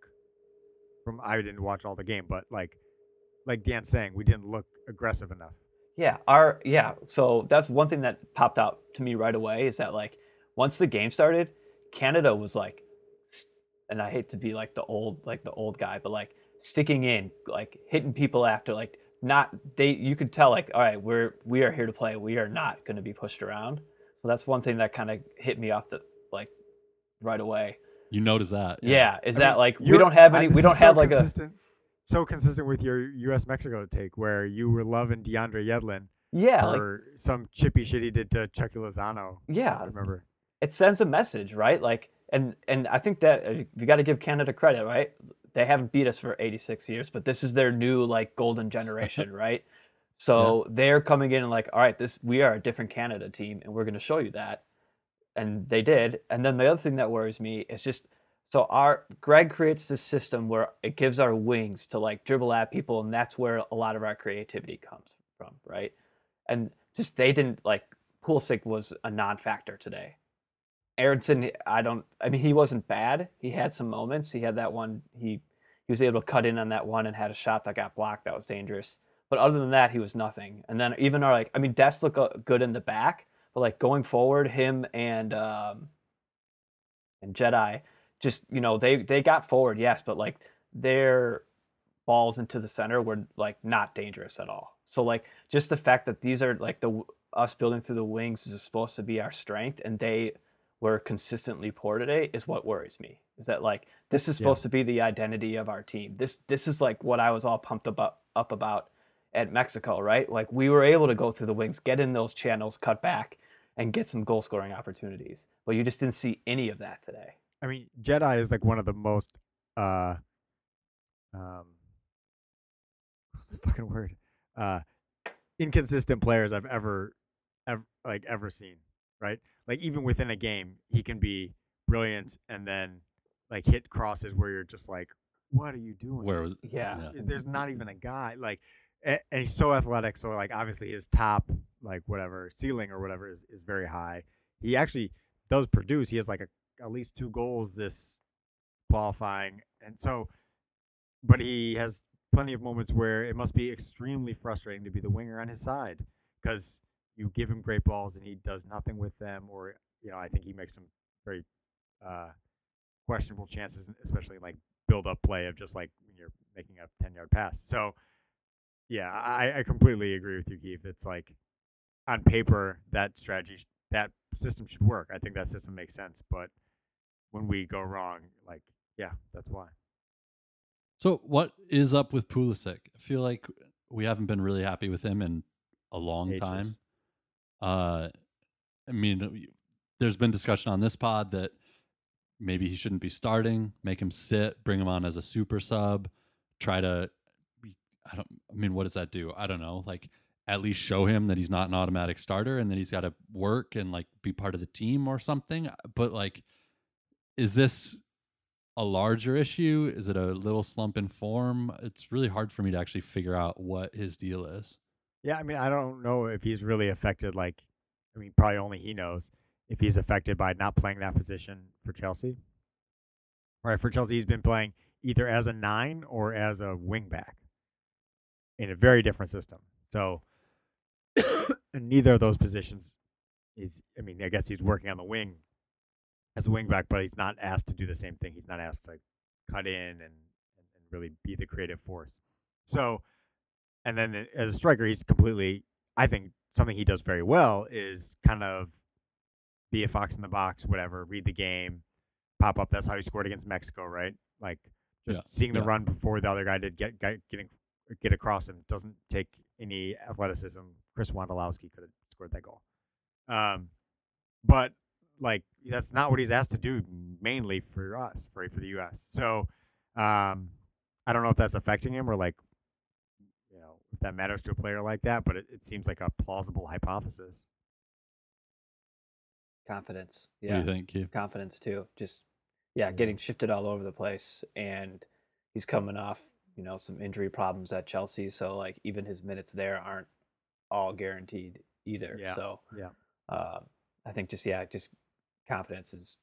from I didn't watch all the game, but like like Dan's saying, we didn't look aggressive enough. Yeah, our yeah. So that's one thing that popped out to me right away is that like once the game started, Canada was like, and I hate to be like the old like the old guy, but like sticking in, like hitting people after like not they. You could tell like all right, we're we are here to play. We are not going to be pushed around. So that's one thing that kind of hit me off the like right away. You notice that? Yeah. yeah is I that mean, like we don't have any? I, we don't have so like consistent. a so consistent with your U.S. Mexico take, where you were loving DeAndre Yedlin. Yeah, or like, some chippy shit he did to Chucky Lozano. Yeah, I remember. It sends a message, right? Like, and and I think that uh, you got to give Canada credit, right? They haven't beat us for 86 years, but this is their new like golden generation, right? So yeah. they're coming in and like, all right, this we are a different Canada team, and we're going to show you that. And they did. And then the other thing that worries me is just so our Greg creates this system where it gives our wings to like dribble at people, and that's where a lot of our creativity comes from, right? And just they didn't like Pulisic was a non-factor today. Aaronson, I don't. I mean, he wasn't bad. He had some moments. He had that one. He he was able to cut in on that one and had a shot that got blocked. That was dangerous. But other than that, he was nothing. And then even our like, I mean, Dest looked good in the back, but like going forward, him and um, and Jedi just you know they they got forward yes but like their balls into the center were like not dangerous at all so like just the fact that these are like the us building through the wings is supposed to be our strength and they were consistently poor today is what worries me is that like this is supposed yeah. to be the identity of our team this this is like what i was all pumped about up about at mexico right like we were able to go through the wings get in those channels cut back and get some goal scoring opportunities but you just didn't see any of that today I mean, Jedi is like one of the most uh um what's the fucking word? Uh inconsistent players I've ever ever like ever seen, right? Like even within a game, he can be brilliant and then like hit crosses where you're just like, what are you doing? Where was yeah. yeah. There's not even a guy like and he's so athletic, so like obviously his top like whatever ceiling or whatever is, is very high. He actually does produce. He has like a at least two goals this qualifying, and so, but he has plenty of moments where it must be extremely frustrating to be the winger on his side because you give him great balls and he does nothing with them, or you know, I think he makes some very uh, questionable chances, especially like build up play of just like when you're making a ten yard pass. So, yeah, I, I completely agree with you, Keith. It's like on paper that strategy, that system should work. I think that system makes sense, but when we go wrong, like yeah, that's why. So what is up with Pulisic? I feel like we haven't been really happy with him in a long Ages. time. Uh, I mean, there's been discussion on this pod that maybe he shouldn't be starting. Make him sit, bring him on as a super sub. Try to, I don't. I mean, what does that do? I don't know. Like at least show him that he's not an automatic starter and that he's got to work and like be part of the team or something. But like is this a larger issue? Is it a little slump in form? It's really hard for me to actually figure out what his deal is. Yeah, I mean, I don't know if he's really affected. Like, I mean, probably only he knows if he's affected by not playing that position for Chelsea. Right, for Chelsea, he's been playing either as a nine or as a wing back in a very different system. So, neither of those positions is. I mean, I guess he's working on the wing as a wingback, but he's not asked to do the same thing. He's not asked to cut in and, and, and really be the creative force. So, and then uh, as a striker, he's completely. I think something he does very well is kind of be a fox in the box, whatever. Read the game, pop up. That's how he scored against Mexico, right? Like just yeah. seeing the yeah. run before the other guy did get, get getting get across him doesn't take any athleticism. Chris Wondolowski could have scored that goal. Um, but like that's not what he's asked to do mainly for us, for for the U.S. So um, I don't know if that's affecting him or like you know if that matters to a player like that, but it, it seems like a plausible hypothesis. Confidence. What Yeah. do you think, Keith? confidence too. Just yeah, getting shifted all over the place, and he's coming off you know some injury problems at Chelsea, so like even his minutes there aren't all guaranteed either. Yeah, So yeah. uh, I think just yeah, just confidence is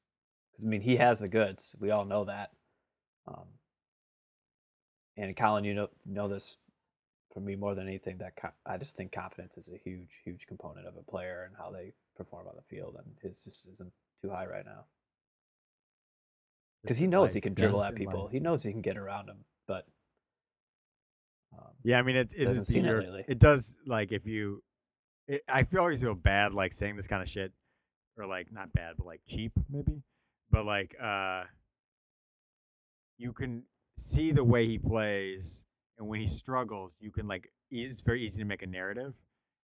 because I mean he has the goods. We all know that. Um, and Colin, you know know this for me more than anything. That co- I just think confidence is a huge, huge component of a player and how they perform on the field, and his just isn't too high right now because he knows life, he can dribble at people. He knows he can get around them, but um, Yeah, I mean it's it's it your- lately. it does like if you it, I feel always feel bad like saying this kind of shit or like not bad but like cheap maybe but like uh you can see the way he plays and when he struggles you can like it's very easy to make a narrative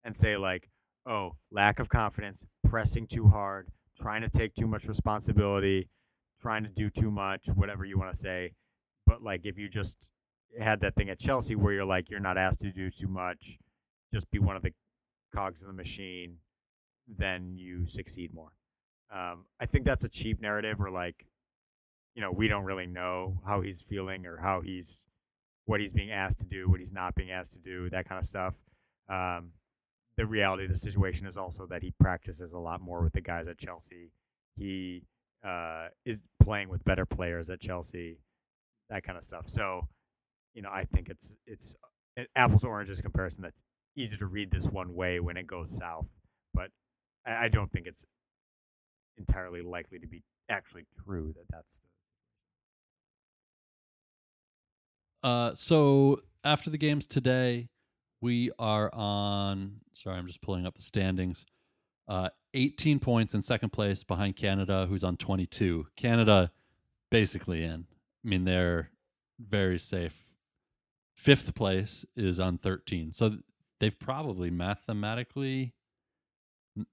and say like oh lack of confidence pressing too hard trying to take too much responsibility trying to do too much whatever you want to say but like if you just had that thing at Chelsea where you're like you're not asked to do too much, just be one of the cogs in the machine, then you succeed more. Um, I think that's a cheap narrative, or like, you know, we don't really know how he's feeling or how he's, what he's being asked to do, what he's not being asked to do, that kind of stuff. Um, the reality of the situation is also that he practices a lot more with the guys at Chelsea. He uh, is playing with better players at Chelsea, that kind of stuff. So, you know, I think it's it's an apples oranges comparison that's easy to read this one way when it goes south, but I, I don't think it's entirely likely to be actually true that that's the Uh, so after the games today, we are on. Sorry, I'm just pulling up the standings. Uh, 18 points in second place behind Canada, who's on 22. Canada basically in. I mean, they're very safe. Fifth place is on 13. So they've probably mathematically,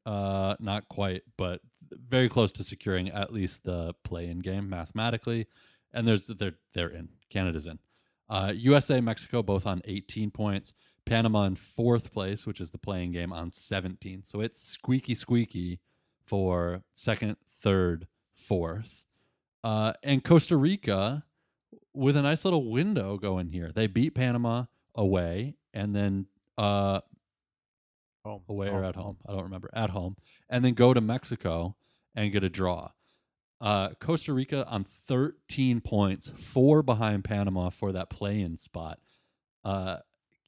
uh, not quite, but very close to securing at least the play-in game mathematically. And there's they're they're in. Canada's in. Uh, USA, Mexico, both on 18 points. Panama in fourth place, which is the playing game, on 17. So it's squeaky, squeaky for second, third, fourth. Uh, and Costa Rica with a nice little window going here. They beat Panama away and then uh, home away or at home. I don't remember. At home. And then go to Mexico and get a draw. Uh, Costa Rica on 13 points, four behind Panama for that play in spot. Uh,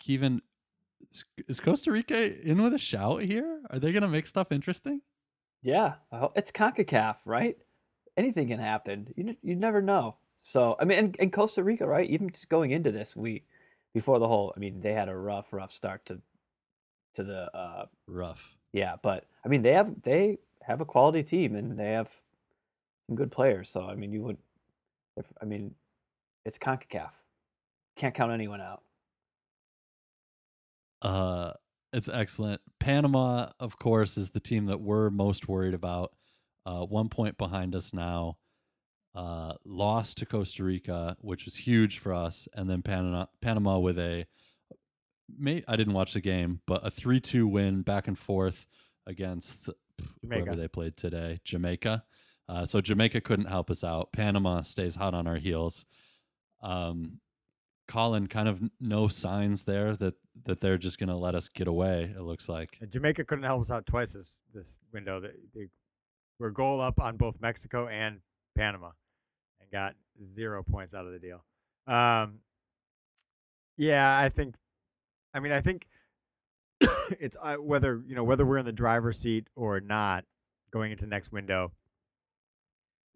Kevin, is- is Costa Rica in with a shout here? Are they going to make stuff interesting? yeah, I hope- it's Concacaf, right? Anything can happen. You n- you never know. So I mean, and, and Costa Rica, right? Even just going into this, we before the whole, I mean, they had a rough, rough start to to the uh, Rough. Yeah, but I mean they have they have a quality team and they have some good players. So I mean you would, if I mean, it's Concacaf, can't count anyone out. Uh, it's excellent. Panama, of course, is the team that we're most worried about. Uh, one point behind us now. Uh, lost to Costa Rica, which was huge for us, and then Panama, Panama with a. May I didn't watch the game, but a three-two win back and forth against whoever they played today, Jamaica. Uh, so Jamaica couldn't help us out. Panama stays hot on our heels. Um, Colin, kind of no signs there that that they're just going to let us get away. It looks like. And Jamaica couldn't help us out twice this this window. They, they were goal up on both Mexico and Panama, got zero points out of the deal. Um, yeah, I think. I mean, I think it's uh, whether you know whether we're in the driver's seat or not going into next window.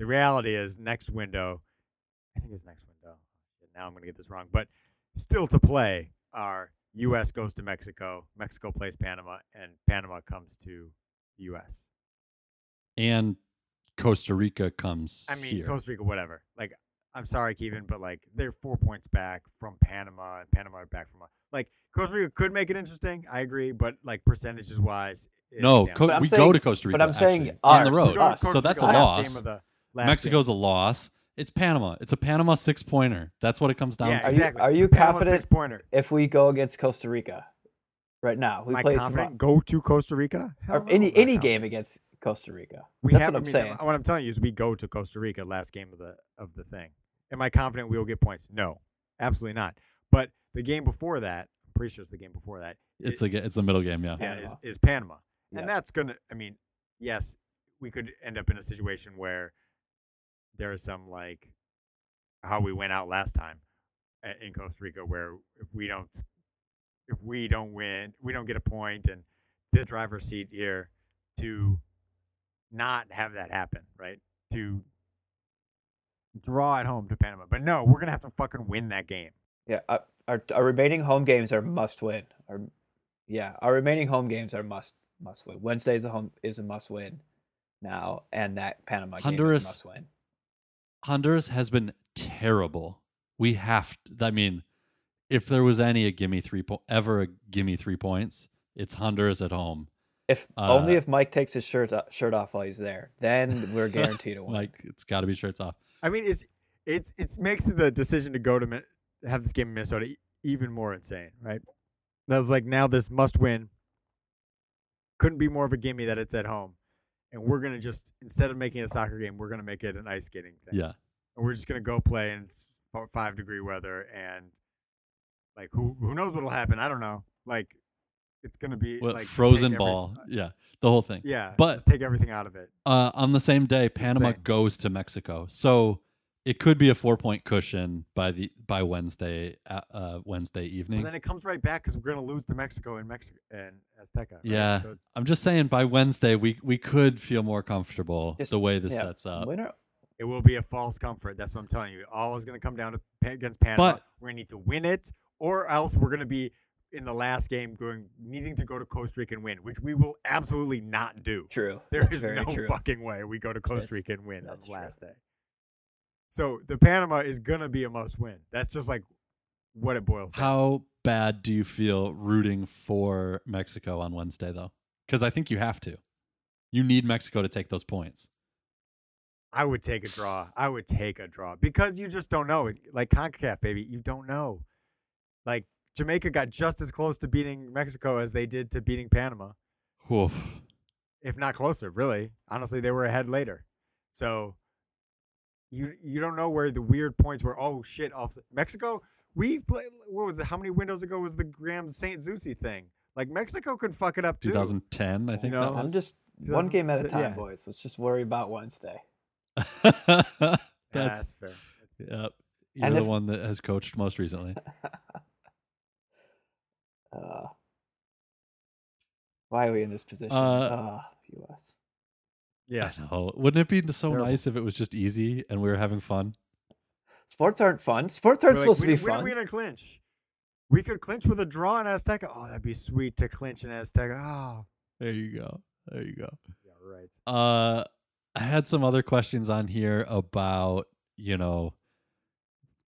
The reality is, next window, I think it's next window. Shit, Now I'm going to get this wrong, but still to play are U.S. goes to Mexico, Mexico plays Panama, and Panama comes to U.S. And Costa Rica comes. I mean, here. Costa Rica, whatever. Like, I'm sorry, Kevin, but like they're four points back from Panama, and Panama are back from like Costa Rica could make it interesting. I agree, but like percentages wise, it's no, Co- we saying- go to Costa Rica. but I'm saying actually, on the road, We go to us. So that's a Rica last loss. Game of the last Mexico's a loss, It's Panama. It's a Panama six pointer. That's what it comes down Yeah, to. Are you, are you confident six pointer? if we go against Costa Rica right now? We Am I play confident? tomorrow. Go to Costa Rica? Hell Or any I'm any confident. game against Costa Rica. We That's have. what I'm I mean, saying. What I'm telling you is, we go to Costa Rica last game of the of the thing. Am I confident we will get points? No, absolutely not. But the game before that, I'm pretty sure it's the game before that. It's a it's a middle game. Yeah. yeah, is, Panama. is Panama, Yeah. and that's gonna. I mean, yes, we could end up in a situation where there is some like how we went out last time eh, in Costa Rica, where if we don't if we don't win, we don't get a point, and the driver's seat here to not have that happen, right? To draw at home to Panama, but no, we're gonna have to fucking win that game. Yeah, our, our our remaining home games are must win. Our, yeah, our remaining home games are must must win. Wednesday is a home is a must win now, and that Panama game Honduras- is a must win. Honduras has been terrible. We have. To, I mean, if there was any a gimme three po- ever a gimme three points, it's Honduras at home. If only Uh, if Mike takes his shirt shirt off while he's there, then we're guaranteed to win. Like it's got to be shirts off. I mean, it's it's it makes the decision to go to have this game in Minnesota e- even more insane, right? That was like now this must win. Couldn't be more of a gimme that it's at home, and we're gonna just instead of making it a soccer game, we're gonna make it an ice skating thing. Yeah. and we're just gonna go play in five degree weather, and like who who knows what'll happen? I don't know. Like it's gonna be Well, like just take frozen every- ball. Yeah. The whole thing. Yeah, But- just take everything out of it. Uh, on the same day, It's Panama insane. goes to Mexico, so it could be a four point cushion by the by Wednesday uh, uh, Wednesday Well, evening. then it comes right back because we're gonna lose to Mexico and Mexico and Azteca. right? Yeah. So I'm just saying by Wednesday we we could feel more comfortable Just- the way this yeah, sets up. Winner. It will be a false comfort. That's what I'm telling you. All is going to come down to against Panama. But- we're going to need to win it, or else we're going to be in the last game going needing to go to Costa Rica and win, which we will absolutely not do. True. There That's is no true. fucking way we go to Costa Rica and win on that's the true. last day. So the Panama is going to be a must win. That's just like what it boils down. How bad do you feel rooting for Mexico on Wednesday though? Because I think you have to. You need Mexico to take those points. I would take a draw. I would take a draw because you just don't know. It like CONCACAF, baby, you don't know. Like Jamaica got just as close to beating Mexico as they did to beating Panama, Oof. if not closer. Really, honestly, they were ahead later. So you you don't know where the weird points were. Oh shit! Off Mexico, we played. What was it? How many windows ago was the Graham Saint Zusi thing? Like Mexico could fuck it up too. 2010, I think know, that I'm just one game at a yeah. time, boys. Let's just worry about Wednesday. Yeah, That's that's fair. yep. You're And the if- one that has coached most recently. Uh, why are we in this position? Uh, Ah, U.S. Yeah. I know. Wouldn't it be so Terrible. nice if it was just easy and we were having fun? Sports aren't fun. Sports We're aren't like, supposed when, to be when fun. are we gonna clinch? We could clinch with a draw in Azteca. Oh, that'd be sweet to clinch in Azteca. Oh, There you go. There you go. yeah, right. Uh, I had some other questions on here about, you know,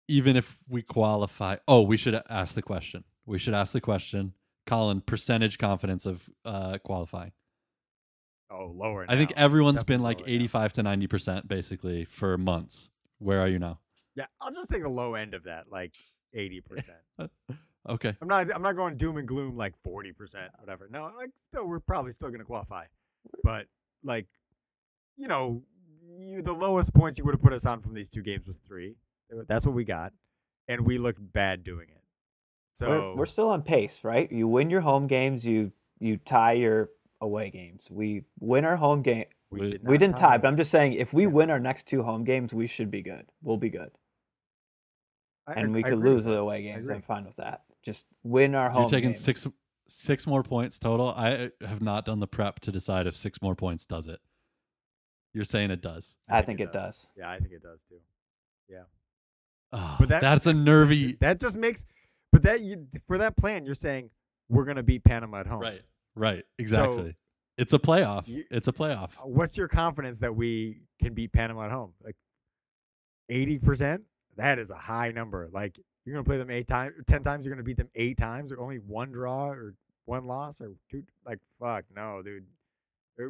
even if we qualify. Oh, we should ask the question. We should ask the question. Colin, percentage confidence of uh, qualifying. Oh, lower. I think now. everyone's been like lower now. 85 to 90% basically for months. Where are you now? Yeah, I'll just take the low end of that, like eighty percent. Okay. I'm not. I'm not going doom and gloom like forty percent, whatever. No, like still, we're probably still gonna qualify, but like, you know, you, the lowest points you would have put us on from these two games was three. That's what we got, and we looked bad doing it. So we're, we're still on pace, right? You win your home games, you you tie your away games. We win our home game. we, we- did We not didn't tie, it. but I'm just saying if we Yeah. win our next two home games, we should be good. We'll be good. I- And we I could agree lose the away games. I'm fine with that. Just win our If home You're taking games. six six more points total. I have not done the prep to decide if six more points does it. You're saying it does. I think it does. Yeah, I think it does too. Oh, But that- that's a nervy. That just makes, but that you, for that plan, you're saying we're gonna beat Panama at home. Right. Right. Exactly. it's a playoff. You- it's a playoff. Uh, What's your confidence that we can beat Panama at home? Like eighty percent? That is a high number. Like you're gonna play them eight times, ten times. You're gonna beat them eight times, or only one draw or one loss or two. Like fuck, no, dude.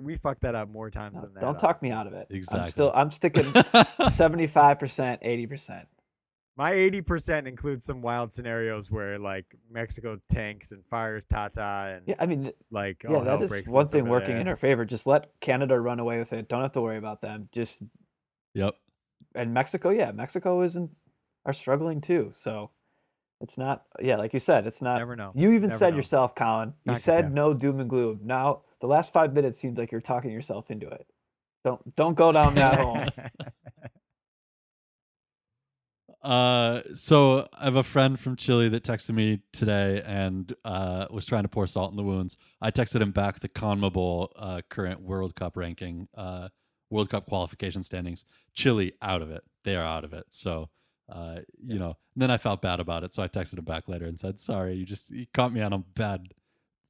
We fucked that up more times No, than that. don't talk me out of it. Exactly. I'm still I'm sticking seventy five percent, eighty percent. My eighty percent includes some wild scenarios where like Mexico tanks and fires Tata and Yeah, I mean, like yeah, all hell that is breaks one loose thing working there. in our favor. Just let Canada run away with it. Don't have to worry about them. Just Yep. and Mexico, yeah, Mexico isn't are struggling too. So it's not, yeah, like you said, it's not. Never know. You even Never said know. yourself, Colin. You Not said no doom and gloom. Now the last five minutes seems like you're talking yourself into it. Don't don't go down that hole. Uh, so I have a friend from Chile that texted me today and uh, was trying to pour salt in the wounds. I texted him back the CONMEBOL uh, current World Cup ranking, uh, World Cup qualification standings. Chile out of it. They are out of it. So, uh, you know, then I felt bad about it. So I texted him back later and said, "Sorry, you just you caught me on a bad.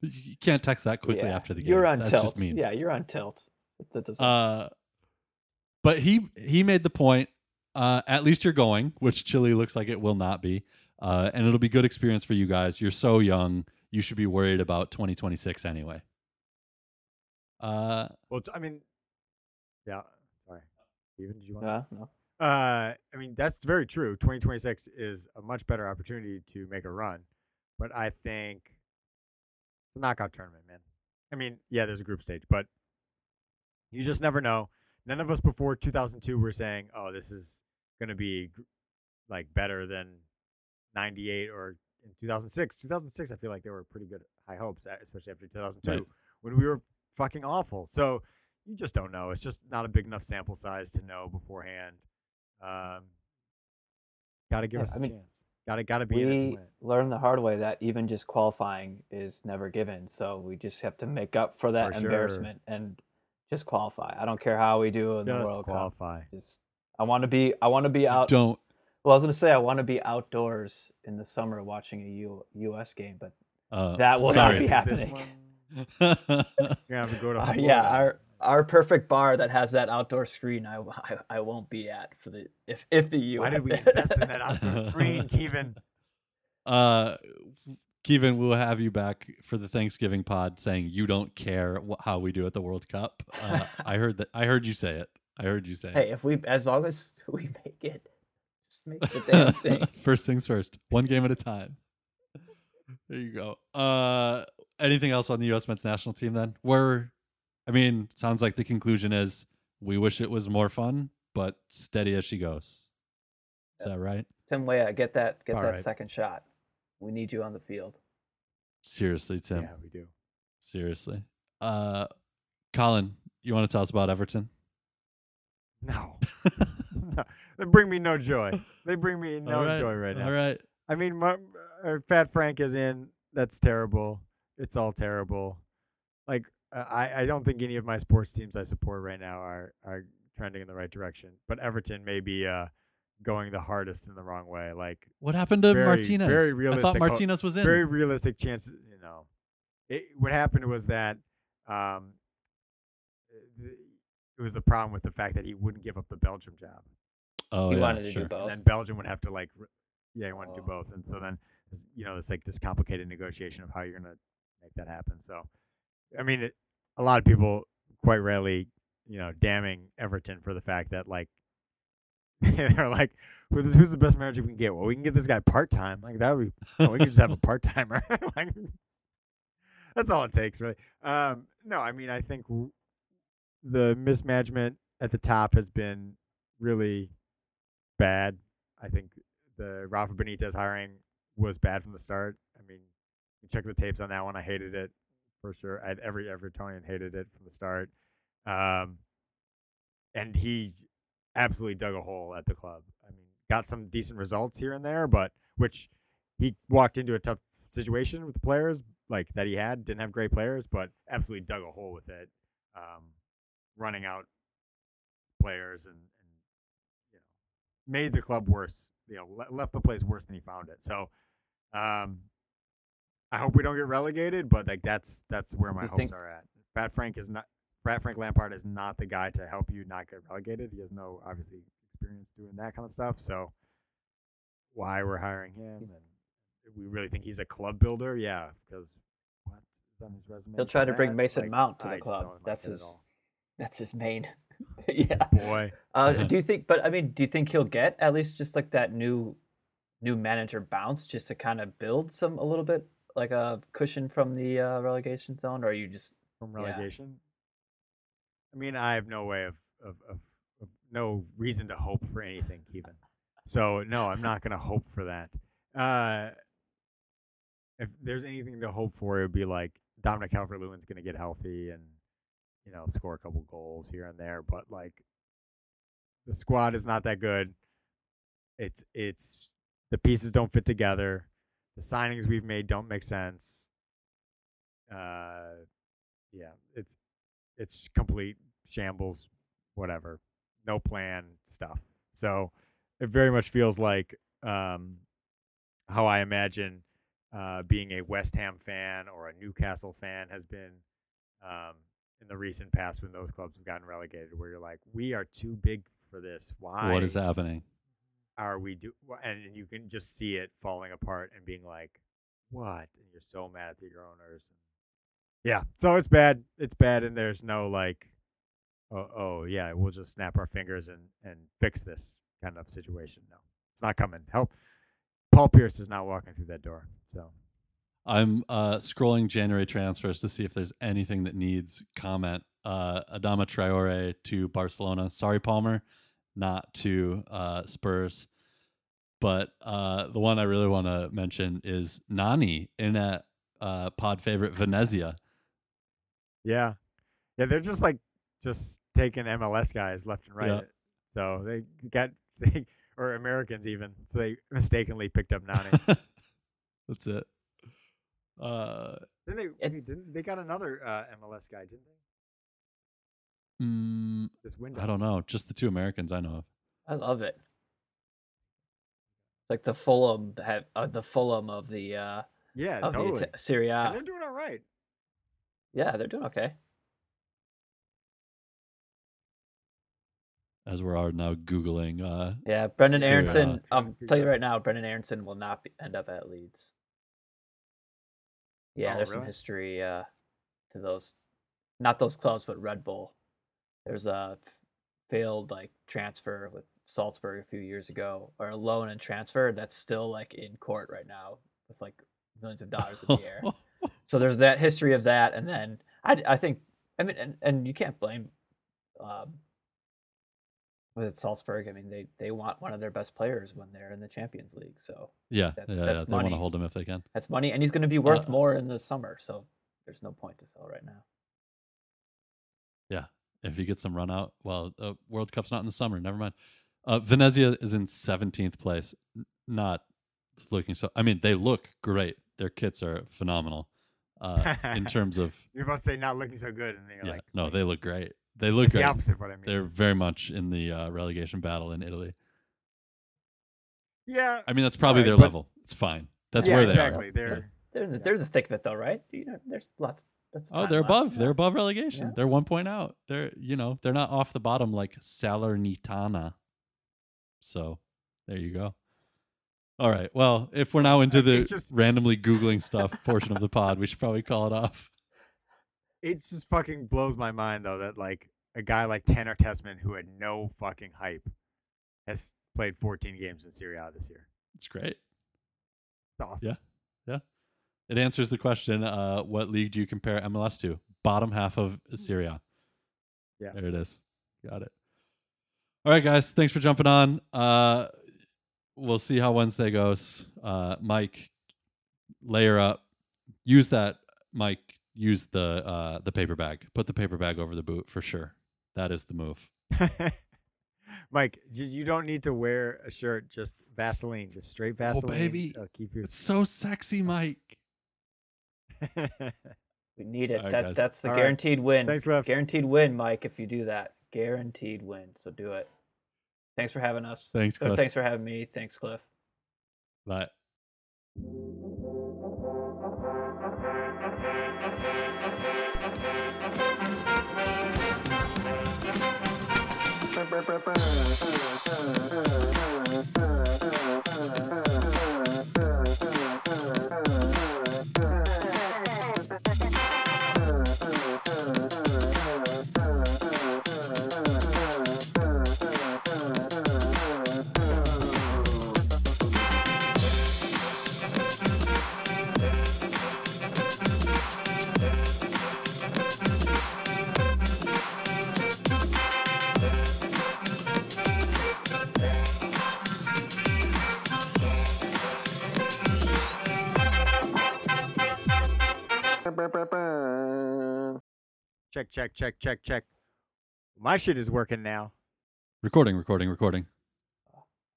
You can't text that quickly Yeah, after the game. You're on That's tilt. just mean." Yeah, you're on tilt. That doesn't. Uh, but he he made the point. Uh, at least you're going, which Chile looks like it will not be. Uh, and it'll be good experience for you guys. You're so young. You should be worried about 2026 anyway. Uh, well, I mean, yeah. Sorry, Steven, did you want? yeah, no. Uh, I mean that's very true. 2026 is a much better opportunity to make a run, but I think it's a knockout tournament, man. I mean, yeah, there's a group stage, but you just never know. None of us before 2002 were saying, "Oh, this is going to be like better than 98 or in 2006." 2006, I feel like there were pretty good high hopes, especially after 2002 Right. when we were fucking awful. So you just don't know. It's just not a big enough sample size to know beforehand. Um, got to give Yeah, us I a mean, chance. Got to got to be We learned the hard way that even just qualifying is never given. So we just have to make up for that For sure. embarrassment and just qualify. I don't care how we do in the World qualify. Cup. Just I want to be. I want to be out. don't. Well, I was gonna say I want to be outdoors in the summer watching a U, U.S. game, but Uh, That will not be happening. You're gonna have to go to Uh, Florida. yeah, our our perfect bar that has that outdoor screen, I, I, I won't be at for the if if the U. Why did we invest in that outdoor screen, Kevin? uh, Kevin, we'll have you back for the Thanksgiving pod saying you don't care wh- how we do at the World Cup. Uh, I heard that. I heard you say it. I heard you say Hey, if we as long as we make it, just make the damn thing. first things first. One game at a time. There you go. Uh, anything else on the U.S. men's national team? Then we're. I mean, sounds like the conclusion is we wish it was more fun, but steady as she goes. Is that right? Tim Weah, get that get All that right. second shot. We need you on the field. Seriously, Tim. Yeah, we do. Seriously. Uh, Colin, you want to tell us about Everton? No. no. They bring me no joy. They bring me no All right, joy right now. All right. I mean, my, uh, Fat Frank is in. That's terrible. It's all terrible. Like uh, I, I don't think any of my sports teams I support right now are are trending in the right direction. But Everton may be uh, going the hardest in the wrong way. Like What happened to Very- Martinez? very realistic. I thought ho- Martinez was in. very realistic chance. You know, it, what happened was that um, it was the problem with the fact that he wouldn't give up the Belgium job. oh, he yeah, wanted to sure. do both. and then Belgium would have to like, yeah, he wanted to do Oh. both, and so then you know it's like this complicated negotiation of how you're gonna make that happen. So, I mean, it, a lot of people quite rarely, you know, damning Everton for the fact that like they're like, who's, who's the best manager we can get? Well, we can get this guy part time. Like that would be, oh, we can just have a part timer. like, that's all it takes, really. Um, no, I mean, I think w- the mismanagement at the top has been really bad. I think the Rafa Benitez hiring was bad from the start. I mean, you check the tapes on that one. I hated it for sure. I, every Evertonian hated it from the start. Um, and he absolutely dug a hole at the club. I mean, got some decent results here and there, but which he walked into a tough situation with the players like that he had. Didn't have great players, but absolutely dug a hole with it. Um, running out players and, and you know made the club worse. You know, le- left the place worse than he found it. So, um, I hope we don't get relegated, but like that's that's where my You hopes think- are at. Fat Frank is not. Frank Lampard is not the guy to help you not get relegated. He has no obviously experience doing that kind of stuff. So, why we're hiring him and we really think he's a club builder? Yeah, because what is on his resume. He'll try to bring Mason like, Mount to the I club. That's his. That's his main. Yeah. boy. Uh, do you think? But I mean, do you think he'll get at least just like that new, new manager bounce, just to kind of build some a little bit like a cushion from the uh, relegation zone, or are you just from Yeah. I mean, I have no way of, of, of, of no reason to hope for anything, Kevin. So no, I'm not gonna hope for that. Uh, if there's anything to hope for, it would be like Dominic Calvert-Lewin's gonna get healthy and you know score a couple goals here and there. But like, the squad is not that good. It's it's the pieces don't fit together. The signings we've made don't make sense. Uh, yeah, it's it's complete shambles, whatever, no plan stuff. So it very much feels like um, how I imagine uh, being a West Ham fan or a Newcastle fan has been um, in the recent past when those clubs have gotten relegated, where you're like, we are too big for this. Why? What is happening? are we do and you can just see it falling apart and being like what and you're so mad at your owners and yeah so it's bad it's bad and there's no like oh, oh yeah we'll just snap our fingers and and fix this kind of situation no it's not coming help paul pierce is not walking through that door so I'm uh, scrolling January transfers to see if there's anything that needs comment. Uh, Adama Traore to Barcelona. Sorry, Palmer, not to uh, Spurs. But uh, the one I really want to mention is Nani in a uh, pod favorite Venezia. Yeah yeah they're just like just taking mls guys left and right Yeah. so they got they or americans even so they mistakenly picked up nani That's it. Uh, Didn't they? And- didn't they got another uh, MLS guy? Didn't they? mm, This window. I don't know. Just the two Americans I know of. I love it. Like the Fulham have uh, the Fulham of the uh Yeah, of totally. the Ita- Serie and they're doing all right. Yeah, they're doing okay. As we're all now googling. Uh, Yeah, Brendan Serie A. Aronson. I'll tell you right now, Brendan Aronson will not be, end up at Leeds. Yeah, Oh, there's some history uh, to those, not those clubs, but Red Bull. There's a failed like transfer with Salzburg a few years ago, or a loan and transfer that's still like in court right now with like millions of dollars in the air. So there's that history of that, and then I, I think I mean, and, and you can't blame. Um, was it Salzburg? I mean, they they want one of their best players when they're in the Champions League, so yeah, That's- yeah, that's yeah. They want to hold him if they can. that's money, and he's going to be worth Uh, more in the summer. So there's no point to sell right now. Yeah, if he gets some run out. Well, uh, World Cup's not in the summer. Never mind. Uh, Venezia is in 17th place. Not looking so. I mean, they look great. Their kits are phenomenal. Uh, in terms of You're about to say not looking so good, and you're yeah, like, no, like, they look great. They look it's the great. opposite of what I mean. They're very much in the uh, relegation battle in Italy. yeah, I mean, that's probably Alright, their level. It's fine. That's yeah, where they exactly. are. They're They're in the, they're in the thick of it though, right? You know, there's lots. That's Oh, they're left. above. Yeah. They're above relegation. Yeah. They're one point out. They're you know they're not off the bottom like Salernitana. So there you go. All right. Well, if we're now into the just- randomly googling stuff portion of the pod, we should probably call it off. it just fucking blows my mind though that like a guy like Tanner Tessmann who had no fucking hype has played 14 games in Serie A this year. It's great. It's awesome. Yeah. Yeah. It answers the question: uh, What league do you compare MLS to? Bottom half of Serie A. Yeah. There it is. Got it. All right, guys. Thanks for jumping on. Uh, we'll see how Wednesday goes. Uh, Mike, layer up. Use that, Mike. Use the uh, the paper bag. Put the paper bag over the boot for sure. That is the move. Mike, you don't need to wear a shirt, just Vaseline, just straight Vaseline. Oh, baby. It'll keep your It's so sexy, Mike. We need it. All right, that that's the All right. guaranteed win. Thanks, Cliff. Guaranteed win, Mike. If you do that, guaranteed win. So do it. Thanks for having us. Thanks, Cliff, Cliff. Thanks for having me. Thanks, Cliff. Bye. Thank Check, check, check, check, check. My shit is working now. Recording, recording, recording.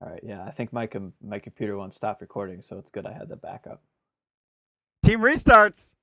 All right, yeah, I think my com- my computer won't stop recording, so it's good I had the backup. Team restarts.